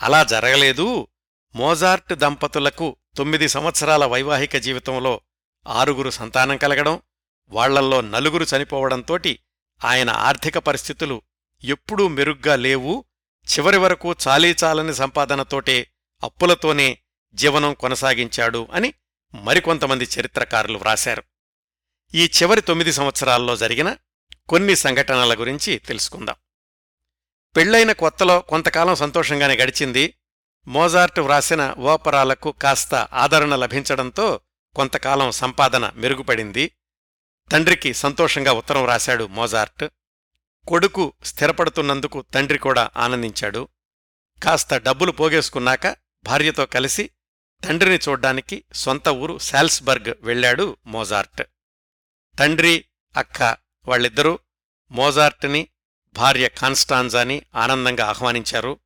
అలా జరగలేదు. మోజార్ట్ దంపతులకు తొమ్మిది సంవత్సరాల వైవాహిక జీవితంలో ఆరుగురు సంతానం కలగడం వాళ్ళల్లో నలుగురు చనిపోవడంతోటి ఆయన ఆర్థిక పరిస్థితులు ఎప్పుడూ మెరుగ్గా లేవు. చివరి వరకు చాలీచాలని సంపాదనతోటే అప్పులతోనే జీవనం కొనసాగించాడు అని మరికొంతమంది చరిత్రకారులు వ్రాశారు. ఈ చివరి తొమ్మిది సంవత్సరాల్లో జరిగిన కొన్ని సంఘటనల గురించి తెలుసుకుందాం. పెళ్ళైన కొత్తలో కొంతకాలం సంతోషంగానే గడిచింది. మోజార్ట్ వ్రాసిన ఓపరాలకు కాస్త ఆదరణ లభించడంతో కొంతకాలం సంపాదన మెరుగుపడింది. తండ్రికి సంతోషంగా ఉత్తరం రాశాడు మోజార్ట్. కొడుకు స్థిరపడుతున్నందుకు తండ్రి కూడా ఆనందించాడు. కాస్త డబ్బులు పోగేసుకున్నాక భార్యతో కలిసి తండ్రిని చూడ్డానికి సొంత ఊరు శాల్స్బర్గ్ వెళ్ళాడు మోజార్ట్. తండ్రి అక్క వాళ్ళిద్దరూ మోజార్ట్ని భార్య కాన్స్టాన్జాని ఆనందంగా ఆహ్వానించారు.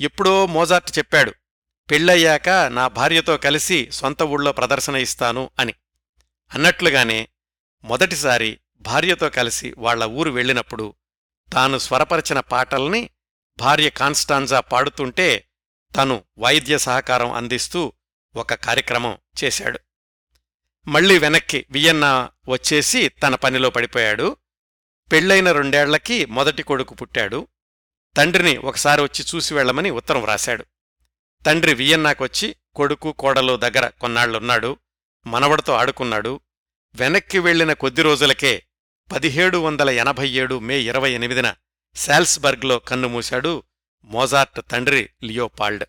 ఎప్పుడో మోజార్ట్ చెప్పాడు పెళ్ళయ్యాక నా భార్యతో కలిసి సొంత ఊళ్ళో ప్రదర్శన ఇస్తాను అని. అన్నట్లుగానే మొదటిసారి భార్యతో కలిసి వాళ్ళ ఊరు వెళ్ళినప్పుడు తాను స్వరపరచిన పాటల్ని భార్య కాన్స్టాన్జా పాడుతుంటే తను వైద్య సహకారం అందిస్తూ ఒక కార్యక్రమం చేశాడు. మళ్ళీ వెనక్కి వియన్నా వచ్చేసి తన పనిలో పడిపోయాడు. పెళ్ళైన రెండేళ్ళకి మొదటి కొడుకు పుట్టాడు. తండ్రిని ఒకసారి వచ్చి చూసి వెళ్ళమని ఉత్తరం వ్రాశాడు. తండ్రి వియన్నాకొచ్చి కొడుకు కోడలు దగ్గర కొన్నాళ్ళున్నాడు మనవడితో ఆడుకున్నాడు. వెనక్కి వెళ్ళిన కొద్ది రోజులకే పదిహేడు వందల ఎనభై ఏడు మే ఇరవై ఎనిమిదిన శాల్స్బర్గ్లో కన్నుమూశాడు మోజార్ట్ తండ్రి లియోపాల్డ్.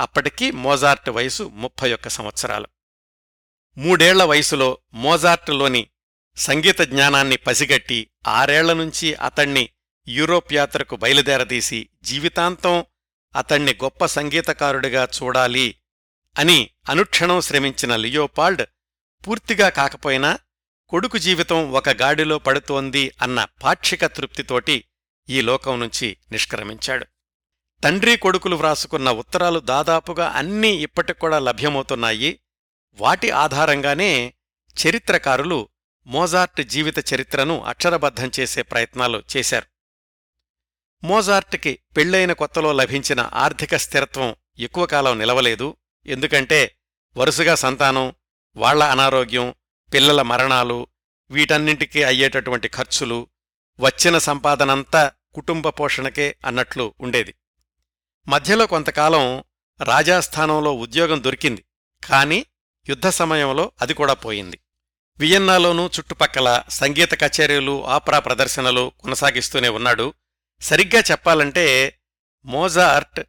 అప్పటికి మోజార్ట్ వయసు ముప్పై ఒక్క సంవత్సరాలు. మూడేళ్ళ వయసులో మోజార్ట్లోని సంగీత జ్ఞానాన్ని పసిగట్టి ఆరేళ్ళ నుంచి అతణ్ణి యూరోప్ యాత్రకు బయలుదేరదీసి జీవితాంతం అతణ్ణి గొప్ప సంగీతకారుడిగా చూడాలి అని అనుక్షణం శ్రమించిన లియోపాల్డ్ పూర్తిగా కాకపోయినా కొడుకు జీవితం ఒక గాడిలో పడుతోంది అన్న పాక్షిక తృప్తితోటి ఈ లోకం నుంచి నిష్క్రమించాడు. తండ్రి కొడుకులు వ్రాసుకున్న ఉత్తరాలు దాదాపుగా అన్నీ ఇప్పటికూడా లభ్యమవుతున్నాయి. వాటి ఆధారంగానే చరిత్రకారులు మోజార్ట్ జీవిత చరిత్రను అక్షరబద్ధం చేసే ప్రయత్నాలు చేశారు. మోజార్ట్కి పెళ్ళైన కొత్తలో లభించిన ఆర్థిక స్థిరత్వం ఎక్కువ కాలం నిలవలేదు. ఎందుకంటే వరుసగా సంతానం వాళ్ళ అనారోగ్యం పిల్లల మరణాలు వీటన్నింటికీ అయ్యేటటువంటి ఖర్చులు వచ్చిన సంపాదనంతా కుటుంబ పోషణకే అన్నట్లు ఉండేది. మధ్యలో కొంతకాలం రాజాస్థానంలో ఉద్యోగం దొరికింది. కాని యుద్ధ సమయంలో అది కూడా పోయింది. వియన్నాలోనూ చుట్టుపక్కల సంగీత కచేరీలు ఆపరా ప్రదర్శనలు కొనసాగిస్తూనే ఉన్నాడు. సరిగ్గా చెప్పాలంటే మోజార్ట్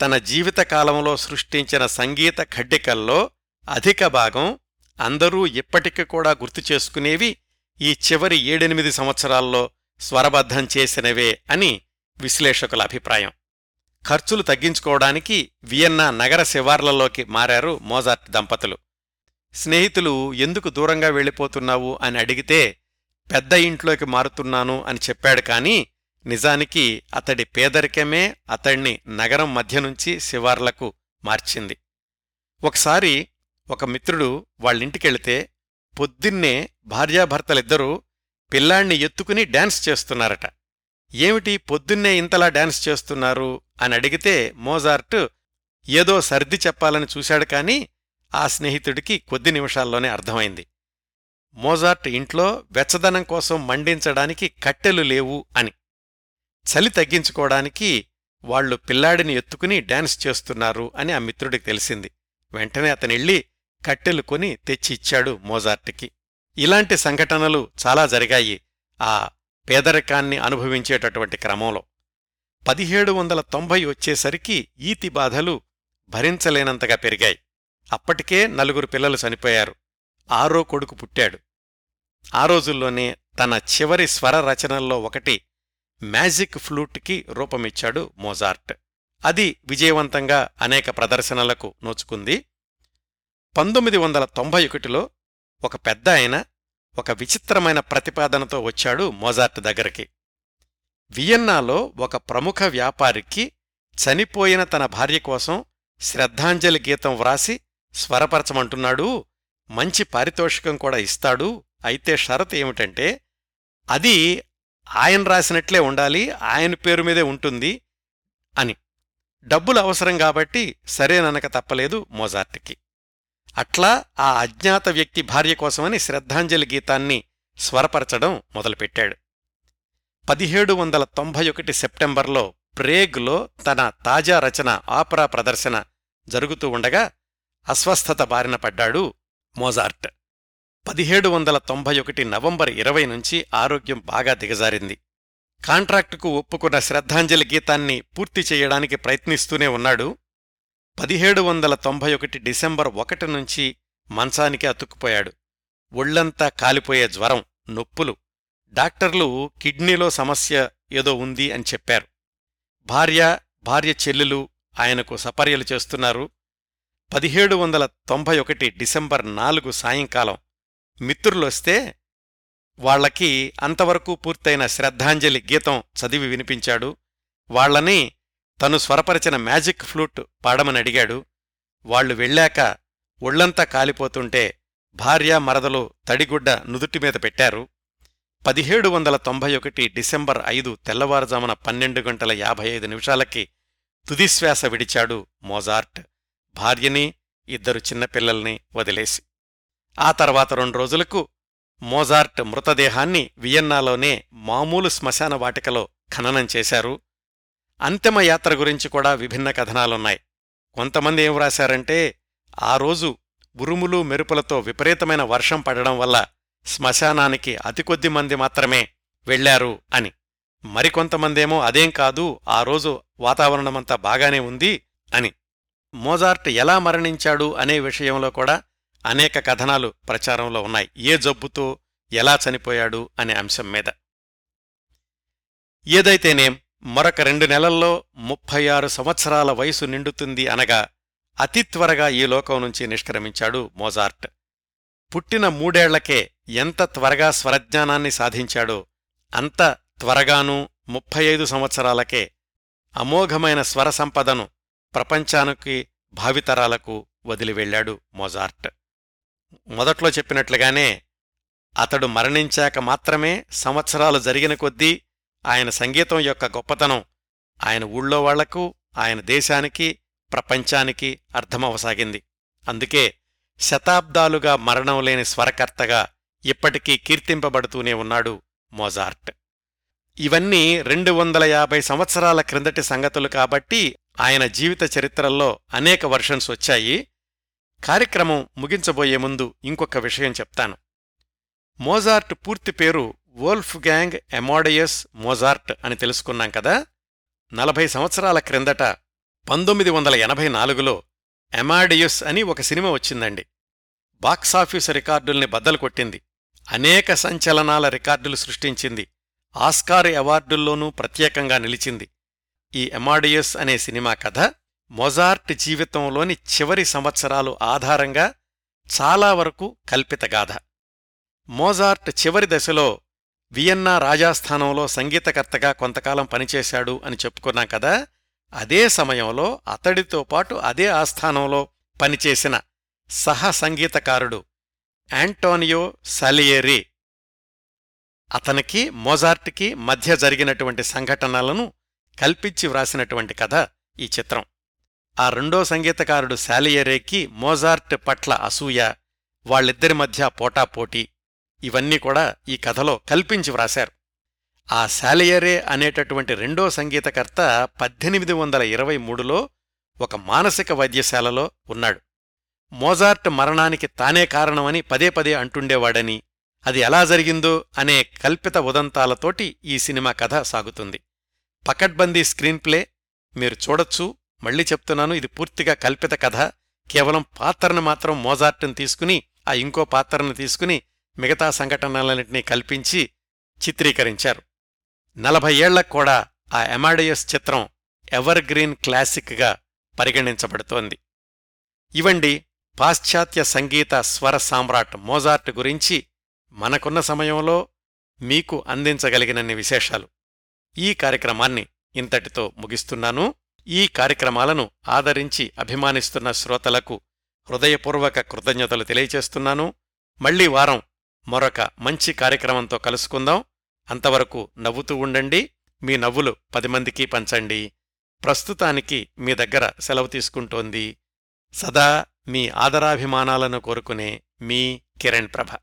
తన జీవితకాలంలో సృష్టించిన సంగీత ఖడ్డికల్లో అధిక భాగం అందరూ ఇప్పటికి కూడా గుర్తు చేసుకునేవి ఈ చివరి ఏడెనిమిది సంవత్సరాల్లో స్వరబద్ధం చేసినవే అని విశ్లేషకుల అభిప్రాయం. ఖర్చులు తగ్గించుకోవడానికి వియన్నా నగర శివార్లలోకి మారారు మోజార్ట్ దంపతులు. స్నేహితులు ఎందుకు దూరంగా వెళ్ళిపోతున్నావు? అని అడిగితే పెద్ద ఇంట్లోకి మారుతున్నాను అని చెప్పాడు కాని నిజానికి అతడి పేదరికమే అతణ్ణి నగరం మధ్య నుంచి శివార్లకు మార్చింది. ఒకసారి ఒక మిత్రుడు వాళ్ళింటికెళితే పొద్దున్నే భార్యాభర్తలిద్దరూ పిల్లాణ్ణి ఎత్తుకుని డాన్స్ చేస్తున్నారట. ఏమిటి పొద్దున్నే ఇంతలా డాన్స్ చేస్తున్నారు? అని అడిగితే మోజార్ట్ ఏదో సర్ది చెప్పాలని చూశాడు కాని ఆ స్నేహితుడికి కొద్ది నిమిషాల్లోనే అర్థమైంది. మోజార్ట్ ఇంట్లో వెచ్చదనం కోసం మండించడానికి కట్టెలు లేవు అని. చలి తగ్గించుకోవడానికి వాళ్ళు పిల్లాడిని ఎత్తుకుని డాన్స్ చేస్తున్నారు అని ఆ మిత్రుడికి తెలిసింది. వెంటనే అతనిళ్ళి కట్టెలు కొని తెచ్చి ఇచ్చాడు మోజార్ట్కి. ఇలాంటి సంఘటనలు చాలా జరిగాయి. ఆ పేదరికాన్ని అనుభవించేటటువంటి క్రమంలో పదిహేడు వందల తొంభై వచ్చేసరికి ఈతి బాధలు భరించలేనంతగా పెరిగాయి. అప్పటికే నలుగురు పిల్లలు చనిపోయారు. ఆరో కొడుకు పుట్టాడు. ఆ రోజుల్లోనే తన చివరి స్వర రచనల్లో ఒకటి మ్యాజిక్ ఫ్లూట్కి రూపమిచ్చాడు మోజార్ట్. అది విజయవంతంగా అనేక ప్రదర్శనలకు నోచుకుంది. పంతొమ్మిది వందల తొంభై ఒకటిలో ఒక పెద్ద ఆయన ఒక విచిత్రమైన ప్రతిపాదనతో వచ్చాడు మోజార్ట్ దగ్గరికి. వియన్నాలో ఒక ప్రముఖ వ్యాపారికి చనిపోయిన తన భార్య కోసం శ్రద్ధాంజలి గీతం వ్రాసి స్వరపరచమంటున్నాడు మంచి పారితోషికం కూడా ఇస్తాడు. అయితే షరతు ఏమిటంటే అది ఆయన రాసినట్లే ఉండాలి ఆయన పేరు మీదే ఉంటుంది అని. డబ్బులు అవసరం కాబట్టి సరేననక తప్పలేదు మోజార్ట్కి. అట్లా ఆ అజ్ఞాత వ్యక్తి భార్య కోసమని శ్రద్ధాంజలి గీతాన్ని స్వరపరచడం మొదలుపెట్టాడు. పదిహేడు వందల తొంభై ఒకటి సెప్టెంబర్లో ప్రేగ్లో తన తాజా రచన ఆపరా ప్రదర్శన జరుగుతూ ఉండగా అస్వస్థత బారిన పడ్డాడు మోజార్ట్. పదిహేడు వందల తొంభై ఒకటి నవంబర్ ఇరవై నుంచి ఆరోగ్యం బాగా దిగజారింది. కాంట్రాక్టుకు ఒప్పుకున్న శ్రద్ధాంజలి గీతాన్ని పూర్తి చేయడానికి ప్రయత్నిస్తూనే ఉన్నాడు పదిహేడు వందల తొంభై ఒకటి డిసెంబర్ ఒకటి నుంచి మంచానికి అతుక్కుపోయాడు. ఒళ్ళంతా కాలిపోయే జ్వరం నొప్పులు. డాక్టర్లు కిడ్నీలో సమస్య ఏదో ఉంది అని చెప్పారు. భార్య భార్య చెల్లెలు ఆయనకు సపర్యలు చేస్తున్నారు. పదిహేడు వందల తొంభై ఒకటి డిసెంబర్ నాలుగు సాయంకాలం. మిత్రులొస్తే వాళ్ళకి అంతవరకు పూర్తయిన శ్రద్ధాంజలి గీతం చదివి వినిపించాడు. వాళ్ళని తను స్వరపరిచిన మ్యాజిక్ ఫ్లూట్ పాడమని అడిగాడు. వాళ్ళు వెళ్ళాక ఒళ్ళంతా కాలిపోతుంటే భార్య మరదలు తడిగుడ్డ నుదుటిమీద పెట్టారు. పదిహేడు వందల తొంభై ఒకటి డిసెంబర్ ఐదు తెల్లవారుజామున పన్నెండు గంటల యాభై ఐదు నిమిషాలకి తుదిశ్వాస విడిచాడు మోజార్ట్. భార్యని ఇద్దరు చిన్నపిల్లల్ని వదిలేసి. ఆ తర్వాత రెండు రోజులకు మోజార్ట్ మృతదేహాన్ని వియన్నాలోనే మామూలు శ్మశాన వాటికలో ఖననం చేశారు. అంతిమయాత్ర గురించి కూడా విభిన్న కథనాలున్నాయి. కొంతమంది ఏం వ్రాశారంటే ఆ రోజు ఉరుములు మెరుపులతో విపరీతమైన వర్షం పడడం వల్ల శ్మశానానికి అతి కొద్ది మంది మాత్రమే వెళ్ళారు అని. మరికొంతమందేమో అదేం కాదు ఆ రోజు వాతావరణమంతా బాగానే ఉంది అని. మోజార్ట్ ఎలా మరణించాడు అనే విషయంలో కూడా అనేక కథనాలు ప్రచారంలో ఉన్నాయి. ఏ జబ్బుతో ఎలా చనిపోయాడు అనే అంశం మీద. ఏదైతేనేం మరొక రెండు నెలల్లో ముప్పై ఆరు సంవత్సరాల వయసు నిండుతుంది అనగా అతి త్వరగా ఈ లోకం నుంచి నిష్క్రమించాడు మోజార్ట్. పుట్టిన మూడేళ్ళకే ఎంత త్వరగా స్వరజ్ఞానాన్ని సాధించాడో అంత త్వరగానూ ముప్పై ఐదు సంవత్సరాలకే అమోఘమైన స్వర సంపదను ప్రపంచానికి భావితరాలకు వదిలివెళ్ళాడు మోజార్ట్. మొదట్లో చెప్పినట్లుగానే అతడు మరణించాక మాత్రమే సంవత్సరాలు జరిగిన కొద్దీ ఆయన సంగీతం యొక్క గొప్పతనం ఆయన ఊళ్ళో వాళ్ళకు ఆయన దేశానికి ప్రపంచానికి అర్థమవసాగింది. అందుకే శతాబ్దాలుగా మరణం లేని స్వరకర్తగా ఇప్పటికీ కీర్తింపబడుతూనే ఉన్నాడు మోజార్ట్. ఇవన్నీ రెండు వందల యాభై సంవత్సరాల క్రిందటి సంగతులు కాబట్టి ఆయన జీవిత చరిత్రల్లో అనేక వర్షన్స్ వచ్చాయి. కార్యక్రమం ముగించబోయే ముందు ఇంకొక విషయం చెప్తాను. మోజార్ట్ పూర్తి పేరు వోల్ఫ్ గ్యాంగ్ ఎమాడయస్ మోజార్ట్ అని తెలుసుకున్నాం కదా? నలభై సంవత్సరాల క్రిందట పంతొమ్మిది వందల ఎనభై నాలుగులో ఎమాడియస్ అని ఒక సినిమా వచ్చిందండి. బాక్సాఫీస్ రికార్డుల్ని బద్దలు కొట్టింది. అనేక సంచలనాల రికార్డులు సృష్టించింది. ఆస్కార్ అవార్డుల్లోనూ ప్రత్యేకంగా నిలిచింది. ఈ ఎమాడియస్ అనే సినిమా కథ మొజార్ట్ జీవితంలోని చివరి సంవత్సరాలు ఆధారంగా చాలా వరకు కల్పితగాథ మోజార్ట్ చివరి దశలో వియన్నా రాజాస్థానంలో సంగీతకర్తగా కొంతకాలం పనిచేశాడు అని చెప్పుకున్నాం కదా అదే సమయంలో అతడితో పాటు అదే ఆస్థానంలో పనిచేసిన సహ సంగీతకారుడు యాంటోనియో సలియేరి. అతనికి మోజార్ట్కి మధ్య జరిగినటువంటి సంఘటనలను కల్పించి వ్రాసినటువంటి కథ ఈ చిత్రం. ఆ రెండో సంగీతకారుడు శాలియరేకి మోజార్ట్ పట్ల అసూయ వాళ్ళిద్దరి మధ్య పోటాపోటీ ఇవన్నీ కూడా ఈ కథలో కల్పించి వ్రాశారు. ఆ శాలియరే అనేటటువంటి రెండో సంగీతకర్త పద్దెనిమిది వందల ఇరవై మూడులో ఒక మానసిక వైద్యశాలలో ఉన్నాడు. మోజార్ట్ మరణానికి తానే కారణమని పదే పదే అంటుండేవాడని అది ఎలా జరిగిందో అనే కల్పిత ఉదంతాలతోటి ఈ సినిమా కథ సాగుతుంది. పకడ్బందీ స్క్రీన్ప్లే మీరు చూడొచ్చు మళ్ళీ చెప్తున్నాను ఇది పూర్తిగా కల్పిత కథ. కేవలం పాత్రను మాత్రం మోజార్ట్ని తీసుకుని ఆ ఇంకో పాత్రను తీసుకుని మిగతా సంఘటనలన్నింటినీ కల్పించి చిత్రీకరించారు. నలభై ఏళ్ళకు కూడా ఆ ఎమాడియస్ చిత్రం ఎవర్ గ్రీన్ క్లాసిక్గా పరిగణించబడుతోంది. ఇవండి పాశ్చాత్య సంగీత స్వర సామ్రాట్ మోజార్ట్ గురించి మనకున్న సమయంలో మీకు అందించగలిగినన్ని విశేషాలు. ఈ కార్యక్రమాన్ని ఇంతటితో ముగిస్తున్నాను. ఈ కార్యక్రమాలను ఆదరించి అభిమానిస్తున్న శ్రోతలకు హృదయపూర్వక కృతజ్ఞతలు తెలియచేస్తున్నాను మళ్ళీ వారం మరొక మంచి కార్యక్రమంతో కలుసుకుందాం. అంతవరకు నవ్వుతూ ఉండండి. మీ నవ్వులు పది మందికి పంచండి. ప్రస్తుతానికి మీ దగ్గర సెలవు తీసుకుంటోంది. సదా మీ ఆదరాభిమానాలను కోరుకునే మీ కిరణ్ ప్రభ.